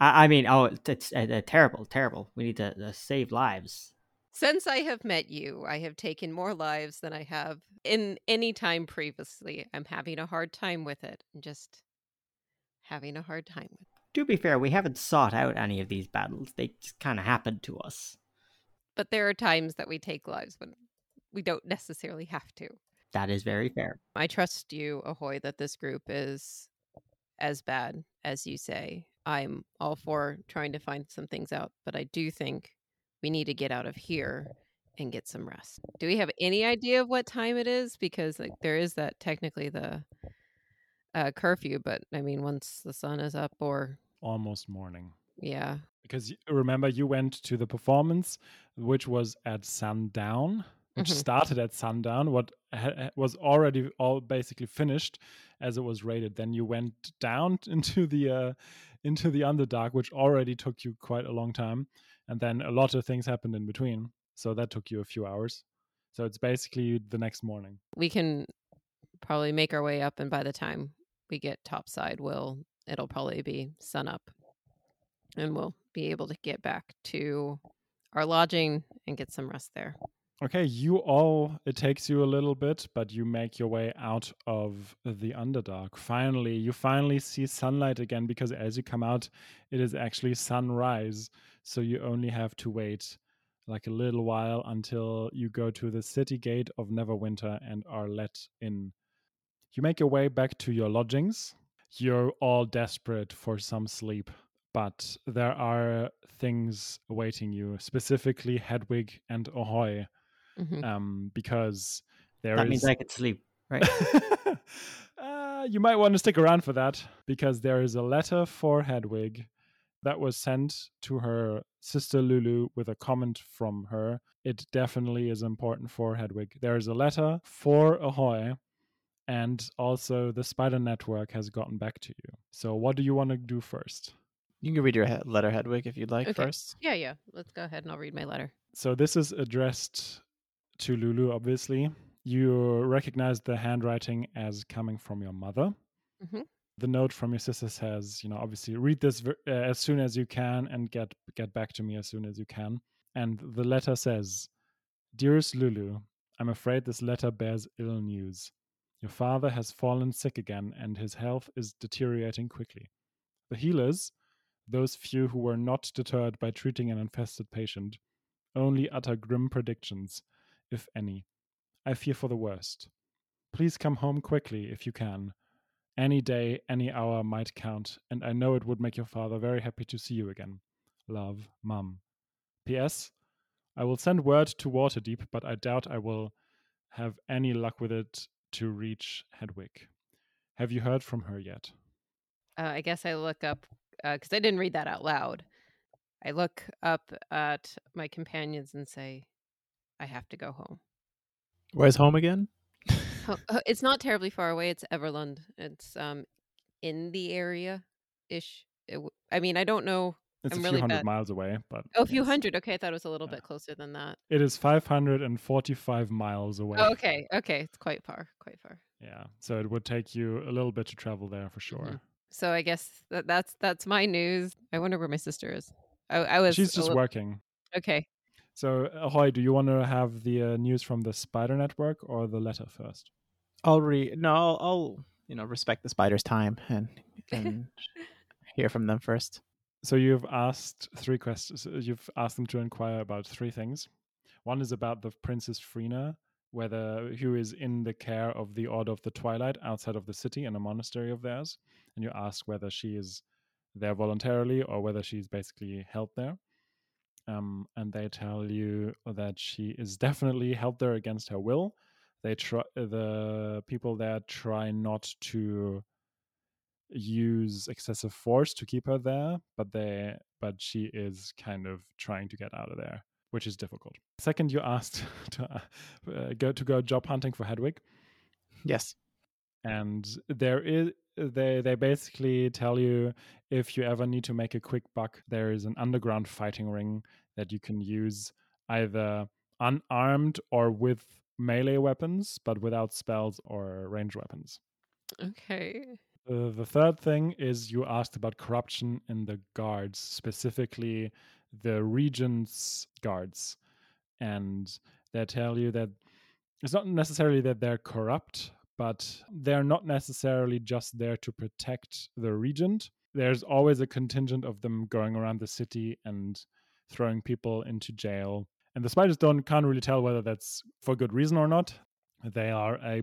Speaker 4: I, I mean, oh, it's, it's uh, uh, terrible, terrible. We need to uh, save lives.
Speaker 3: Since I have met you, I have taken more lives than I have in any time previously. I'm having a hard time with it. I'm just having a hard time with it.
Speaker 4: To be fair, we haven't sought out any of these battles. They just kind of happened to us.
Speaker 3: But there are times that we take lives when we don't necessarily have to.
Speaker 4: That is very fair.
Speaker 3: I trust you, Ahoy, that this group is as bad as you say. I'm all for trying to find some things out, but I do think we need to get out of here and get some rest. Do we have any idea of what time it is? Because like there is that technically the uh, curfew, but I mean once the sun is up, or
Speaker 1: Almost morning.
Speaker 3: yeah,
Speaker 1: Because remember, you went to the performance, which was at sundown, which
Speaker 3: Mhm.
Speaker 1: started at sundown, what ha- ha- was already all basically finished as it was rated. Then you went down [laughs] into the uh, into the Underdark, which already took you quite a long time, and then a lot of things happened in between. So that took you a few hours. So it's basically the next morning.
Speaker 3: we can probably make our way up, and by the time we get topside, we'll it'll probably be sun up, and we'll be able to get back to our lodging and get some rest there.
Speaker 1: Okay, you all, it takes you a little bit, but you make your way out of the Underdark. Finally, you finally see sunlight again because as you come out, it is actually sunrise. So you only have to wait like a little while until you go to the city gate of Neverwinter and are let in. You make your way back to your lodgings. you're all desperate for some sleep, but there are things awaiting you, specifically Hedwig and Ahoy,
Speaker 3: Mhm.
Speaker 1: um, because there
Speaker 4: that
Speaker 1: is-
Speaker 4: means I could sleep, right? [laughs]
Speaker 1: uh, you might want to stick around for that because there is a letter for Hedwig that was sent to her sister Lulu with a comment from her. It definitely is important for Hedwig. There is a letter for Ahoy, and also the Spider Network has gotten back to you. So, what do you want to do first?
Speaker 2: You can read your he- letter, Hedwig, if you'd like
Speaker 3: Okay.
Speaker 2: first.
Speaker 3: Yeah, yeah. Let's go ahead and I'll read my letter.
Speaker 1: So this is addressed to Lulu, obviously. You recognize the handwriting as coming from your mother.
Speaker 3: Mhm.
Speaker 1: The note from your sister says, you know, obviously read this uh, as soon as you can and get get back to me as soon as you can. And the letter says, "Dearest Lulu, I'm afraid this letter bears ill news. Your father has fallen sick again and his health is deteriorating quickly. The healers, those few who were not deterred by treating an infested patient, only utter grim predictions, if any. I fear for the worst. Please come home quickly if you can. Any day, any hour might count, and I know it would make your father very happy to see you again. Love, Mum. P.S. I will send word to Waterdeep, but I doubt I will have any luck with it to reach Hedwig. Have you heard from her yet?
Speaker 3: Uh, I guess I look up because I didn't read that out loud. I look up at my companions and say, "I have to go home."
Speaker 2: Where's home again?
Speaker 3: Ho- It's not terribly far away. It's Everlund. It's um in the area ish. W- I mean, I don't know.
Speaker 1: It's
Speaker 3: I'm
Speaker 1: a
Speaker 3: really
Speaker 1: few hundred
Speaker 3: bad.
Speaker 1: miles away, but
Speaker 3: Oh, a few
Speaker 1: yes.
Speaker 3: hundred. Okay, I thought it was a little
Speaker 1: Yeah.
Speaker 3: bit closer than that.
Speaker 1: It is 545 miles away.
Speaker 3: Oh, okay, okay, it's quite far, quite far.
Speaker 1: Yeah, so it would take you a little bit to travel there for sure.
Speaker 3: Mhm. So I guess that, that's that's my news. I wonder where my sister is. I, I was.
Speaker 1: She's just
Speaker 3: lit-
Speaker 1: working.
Speaker 3: Okay.
Speaker 1: So, Ahoy, do you want to have the uh, news from the Spider Network or the letter first?
Speaker 2: I'll read. No, I'll, I'll you know respect the spider's time and and [laughs] hear from them first.
Speaker 1: So you've asked three questions. You've asked them to inquire about three things. One is about the Princess Frina, whether who is in the care of the Order of the Twilight outside of the city in a monastery of theirs, and you ask whether she is there voluntarily or whether she's basically held there. Um, and they tell you that she is definitely held there against her will. They try the people there try not to use excessive force to keep her there, but they but she is kind of trying to get out of there, which is difficult. Second, you asked [laughs] to uh, go to go job hunting for Hedwig,
Speaker 2: Yes.
Speaker 1: and there is they they basically tell you if you ever need to make a quick buck, there is an underground fighting ring that you can use either unarmed or with melee weapons, but without spells or range weapons.
Speaker 3: Okay.
Speaker 1: Uh, the third thing is you asked about corruption in the guards, specifically the regent's guards. And they tell you that it's not necessarily that they're corrupt, but they're not necessarily just there to protect the regent. There's always a contingent of them going around the city and throwing people into jail. And the spiders don't can't really tell whether that's for good reason or not. They are a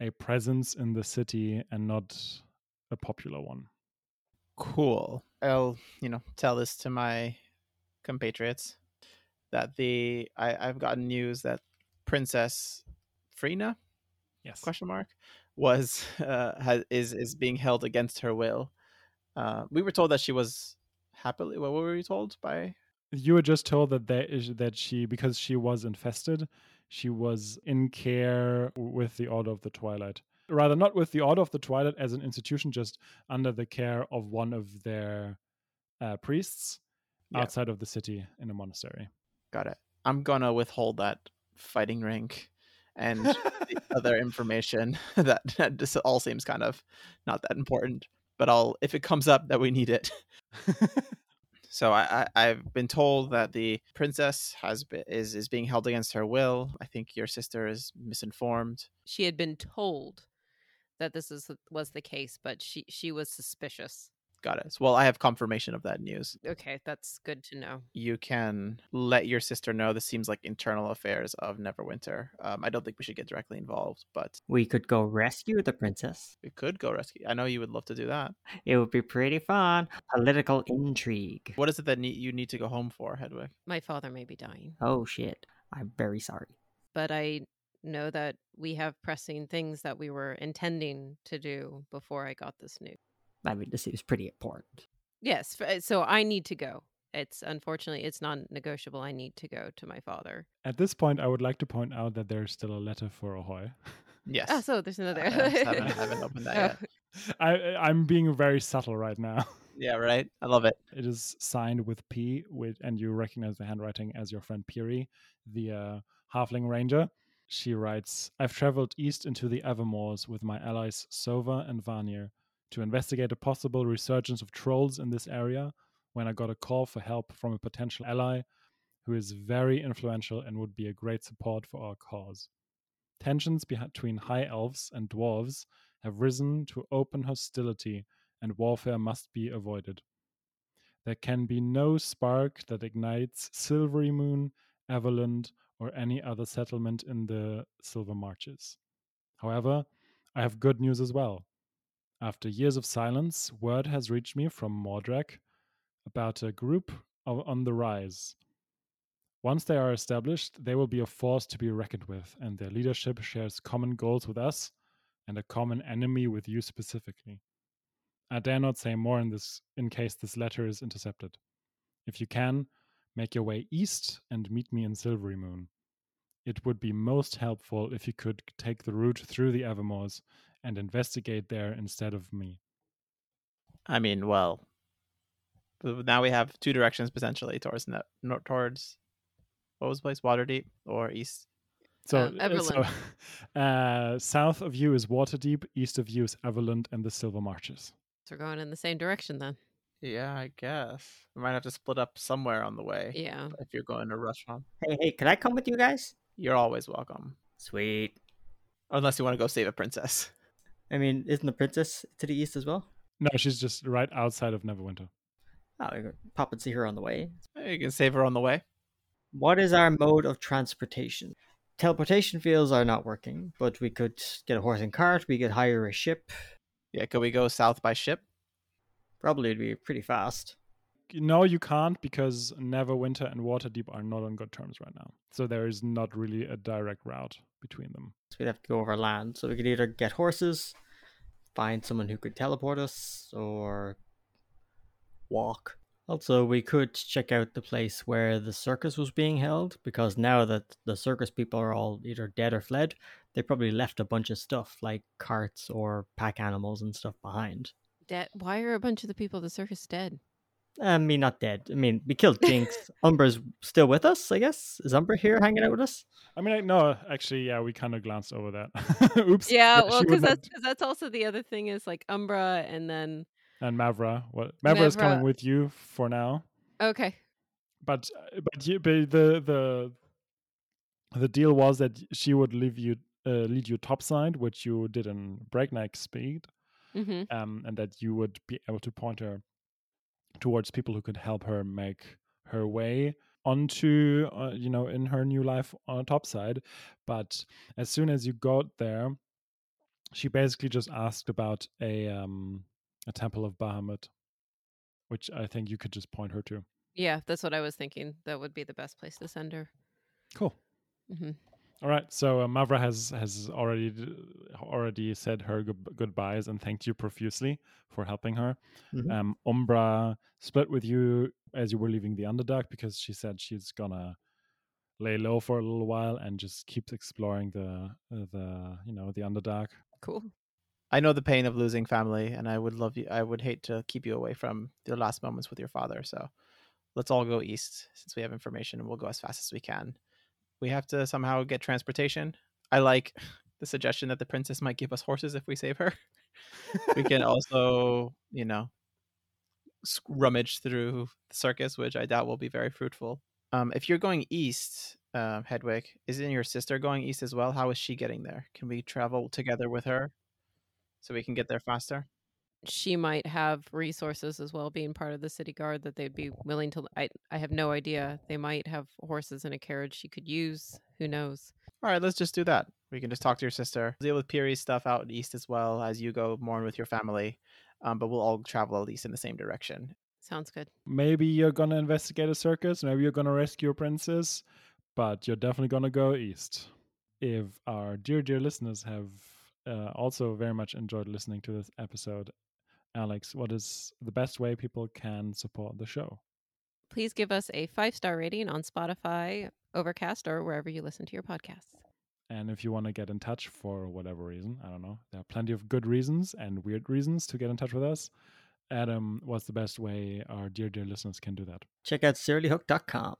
Speaker 1: a presence in the city and not a popular one.
Speaker 2: Cool. I'll you know tell this to my compatriots that the I, I've gotten news that Princess Frina
Speaker 1: Yes.
Speaker 2: question mark was uh, has, is is being held against her will. Uh, we were told that she was happily. What were we told by?
Speaker 1: You were just told that there is that she because she was infested, she was in care with the Order of the Twilight. Rather not with the Order of the Twilight as an institution, just under the care of one of their uh, priests
Speaker 2: Yeah.
Speaker 1: outside of the city in a monastery.
Speaker 2: Got it. I'm gonna withhold that fighting rank and the [laughs] other information [laughs] that, that this all seems kind of not that important. But I'll if it comes up that we need it. [laughs] So I, I I've been told that the princess has been, is is being held against her will. I think your sister is misinformed.
Speaker 3: She had been told that this is was the case, but she she was suspicious.
Speaker 2: Got it. Well, I have confirmation of that news.
Speaker 3: Okay, that's good to know.
Speaker 2: You can let your sister know. This seems like internal affairs of Neverwinter. Um, I don't think we should get directly involved, but
Speaker 4: We could go rescue the princess.
Speaker 2: we could go rescue. I know you would love to do that.
Speaker 4: It would be pretty fun. Political intrigue.
Speaker 2: What is it that you need to go home for, Hedwig?
Speaker 3: My father may be dying,
Speaker 4: Oh shit. I'm very sorry.
Speaker 3: but I know that we have pressing things that we were intending to do before I got this news.
Speaker 4: I mean, this is pretty important.
Speaker 3: Yes, uh, so I need to go. It's unfortunately it's non-negotiable. I need to go to my father.
Speaker 1: At this point, I would like to point out that there's still a letter for Ahoy.
Speaker 2: Yes.
Speaker 3: Oh, so there's another.
Speaker 2: I just haven't- [laughs] haven't opened that yet. [laughs]
Speaker 1: I, I'm being very subtle right now. [laughs]
Speaker 2: Yeah, right. I love it.
Speaker 1: It is signed with P, with, and you recognize the handwriting as your friend Piri, the uh, halfling ranger. She writes, I've traveled east into the Evermoors with my allies Sova and Vanir to investigate a possible resurgence of trolls in this area when I got a call for help from a potential ally who is very influential and would be a great support for our cause. Tensions between high elves and dwarves have risen to open hostility, and warfare must be avoided. There can be no spark that ignites Silvery Moon, Everlund, or any other settlement in the Silver Marches. However, I have good news as well. After years of silence, word has reached me from Mordrak about a group of, on the rise. Once they are established, they will be a force to be reckoned with, and their leadership shares common goals with us and a common enemy with you specifically. I dare not say more in this in case this letter is intercepted. If you can, make your way east and meet me in Silverymoon. It would be most helpful if you could take the route through the Evermoors and investigate there instead of me.
Speaker 2: I mean, well, now we have two directions potentially towards net, nor- towards what was the place, Waterdeep or east.
Speaker 1: So,
Speaker 3: Um,
Speaker 1: uh, so [laughs] uh, south of you is Waterdeep, east of you is Everlund and the Silver Marches.
Speaker 3: So we're going in the same direction then.
Speaker 2: Yeah, I guess we might have to split up somewhere on the way.
Speaker 3: Yeah.
Speaker 2: If you're going to Rushmont,
Speaker 4: Hey, hey, can I come with you guys?
Speaker 2: you're always welcome,
Speaker 4: Sweet.
Speaker 2: unless you want to go save a princess.
Speaker 4: I mean, isn't the princess to the east as well?
Speaker 1: No, she's just right outside of Neverwinter.
Speaker 4: Oh, we could pop and see her on the way.
Speaker 2: You can save her on the way.
Speaker 4: What is our mode of transportation? Teleportation fields are not working, but we could get a horse and cart. We could hire a ship.
Speaker 2: Yeah, could we go south by ship?
Speaker 4: Probably it'd be pretty fast.
Speaker 1: No, you can't because Neverwinter and Waterdeep are not on good terms right now. So there is not really a direct route between them.
Speaker 4: So we'd have to go over land. So we could either get horses, find someone who could teleport us, or walk. Also, we could check out the place where the circus was being held, because now that the circus people are all either dead or fled, they probably left a bunch of stuff like carts or pack animals and stuff behind.
Speaker 3: Dead. Why are a bunch of the people at the circus dead?
Speaker 4: I mean, not dead. I mean, we killed [laughs] Jinx. Umbra's still with us, I guess. Is Umbra here hanging out with us?
Speaker 1: I mean, I, no, actually, yeah, we kind of glanced over that. [laughs] Oops.
Speaker 3: Yeah, well, because that's cause that's also the other thing is like Umbra, and then
Speaker 1: and Mavra. What Mavra is coming with you for now,
Speaker 3: okay,
Speaker 1: but uh, but, you, but the the the deal was that she would leave you uh, lead you topside, which you did in breakneck speed,
Speaker 3: hmm
Speaker 1: um, and that you would be able to point her towards people who could help her make her way onto uh, you know in her new life on a topside but as soon as you got there she basically just asked about a um a temple of bahamut which i think you could just point her to
Speaker 3: yeah, that's what I was thinking. That would be the best place to send her.
Speaker 1: cool
Speaker 3: hmm
Speaker 1: all right so uh, mavra has has already already said her good- goodbyes and thanked you profusely for helping her
Speaker 4: Mhm.
Speaker 1: um, Umbra split with you as you were leaving the Underdark because she said she's gonna lay low for a little while and just keeps exploring the uh, the you know the Underdark.
Speaker 3: Cool.
Speaker 2: I know the pain of losing family, and I would love you. I would hate to keep you away from your last moments with your father. So let's all go east since we have information, and we'll go as fast as we can. We have to somehow get transportation. I like the suggestion that the princess might give us horses if we save her. [laughs] we can also, you know, rummage through the circus, which I doubt will be very fruitful. Um, if you're going east, uh, Hedwig, isn't your sister going east as well? How is she getting there? Can we travel together with her so we can get there faster?
Speaker 3: She might have resources as well, being part of the city guard that they'd be willing to. I I have no idea. They might have horses and a carriage she could use. Who knows?
Speaker 2: All right, let's just do that. We can just talk to your sister, deal with Piri's stuff out east as well as you go mourn with your family. Um, but we'll all travel at least in the same direction.
Speaker 3: Sounds good.
Speaker 1: Maybe you're gonna investigate a circus. Maybe you're gonna rescue a princess, but you're definitely gonna go east. If our dear, dear listeners have uh, also very much enjoyed listening to this episode, Uh, Alex, what is the best way people can support the show?
Speaker 3: Please give us a five star rating on Spotify, Overcast, or wherever you listen to your podcasts.
Speaker 1: And if you want to get in touch for whatever reason, I don't know, there are plenty of good reasons and weird reasons to get in touch with us. Adam, what's the best way our dear, dear listeners can do that?
Speaker 4: Check out surlyhook.com.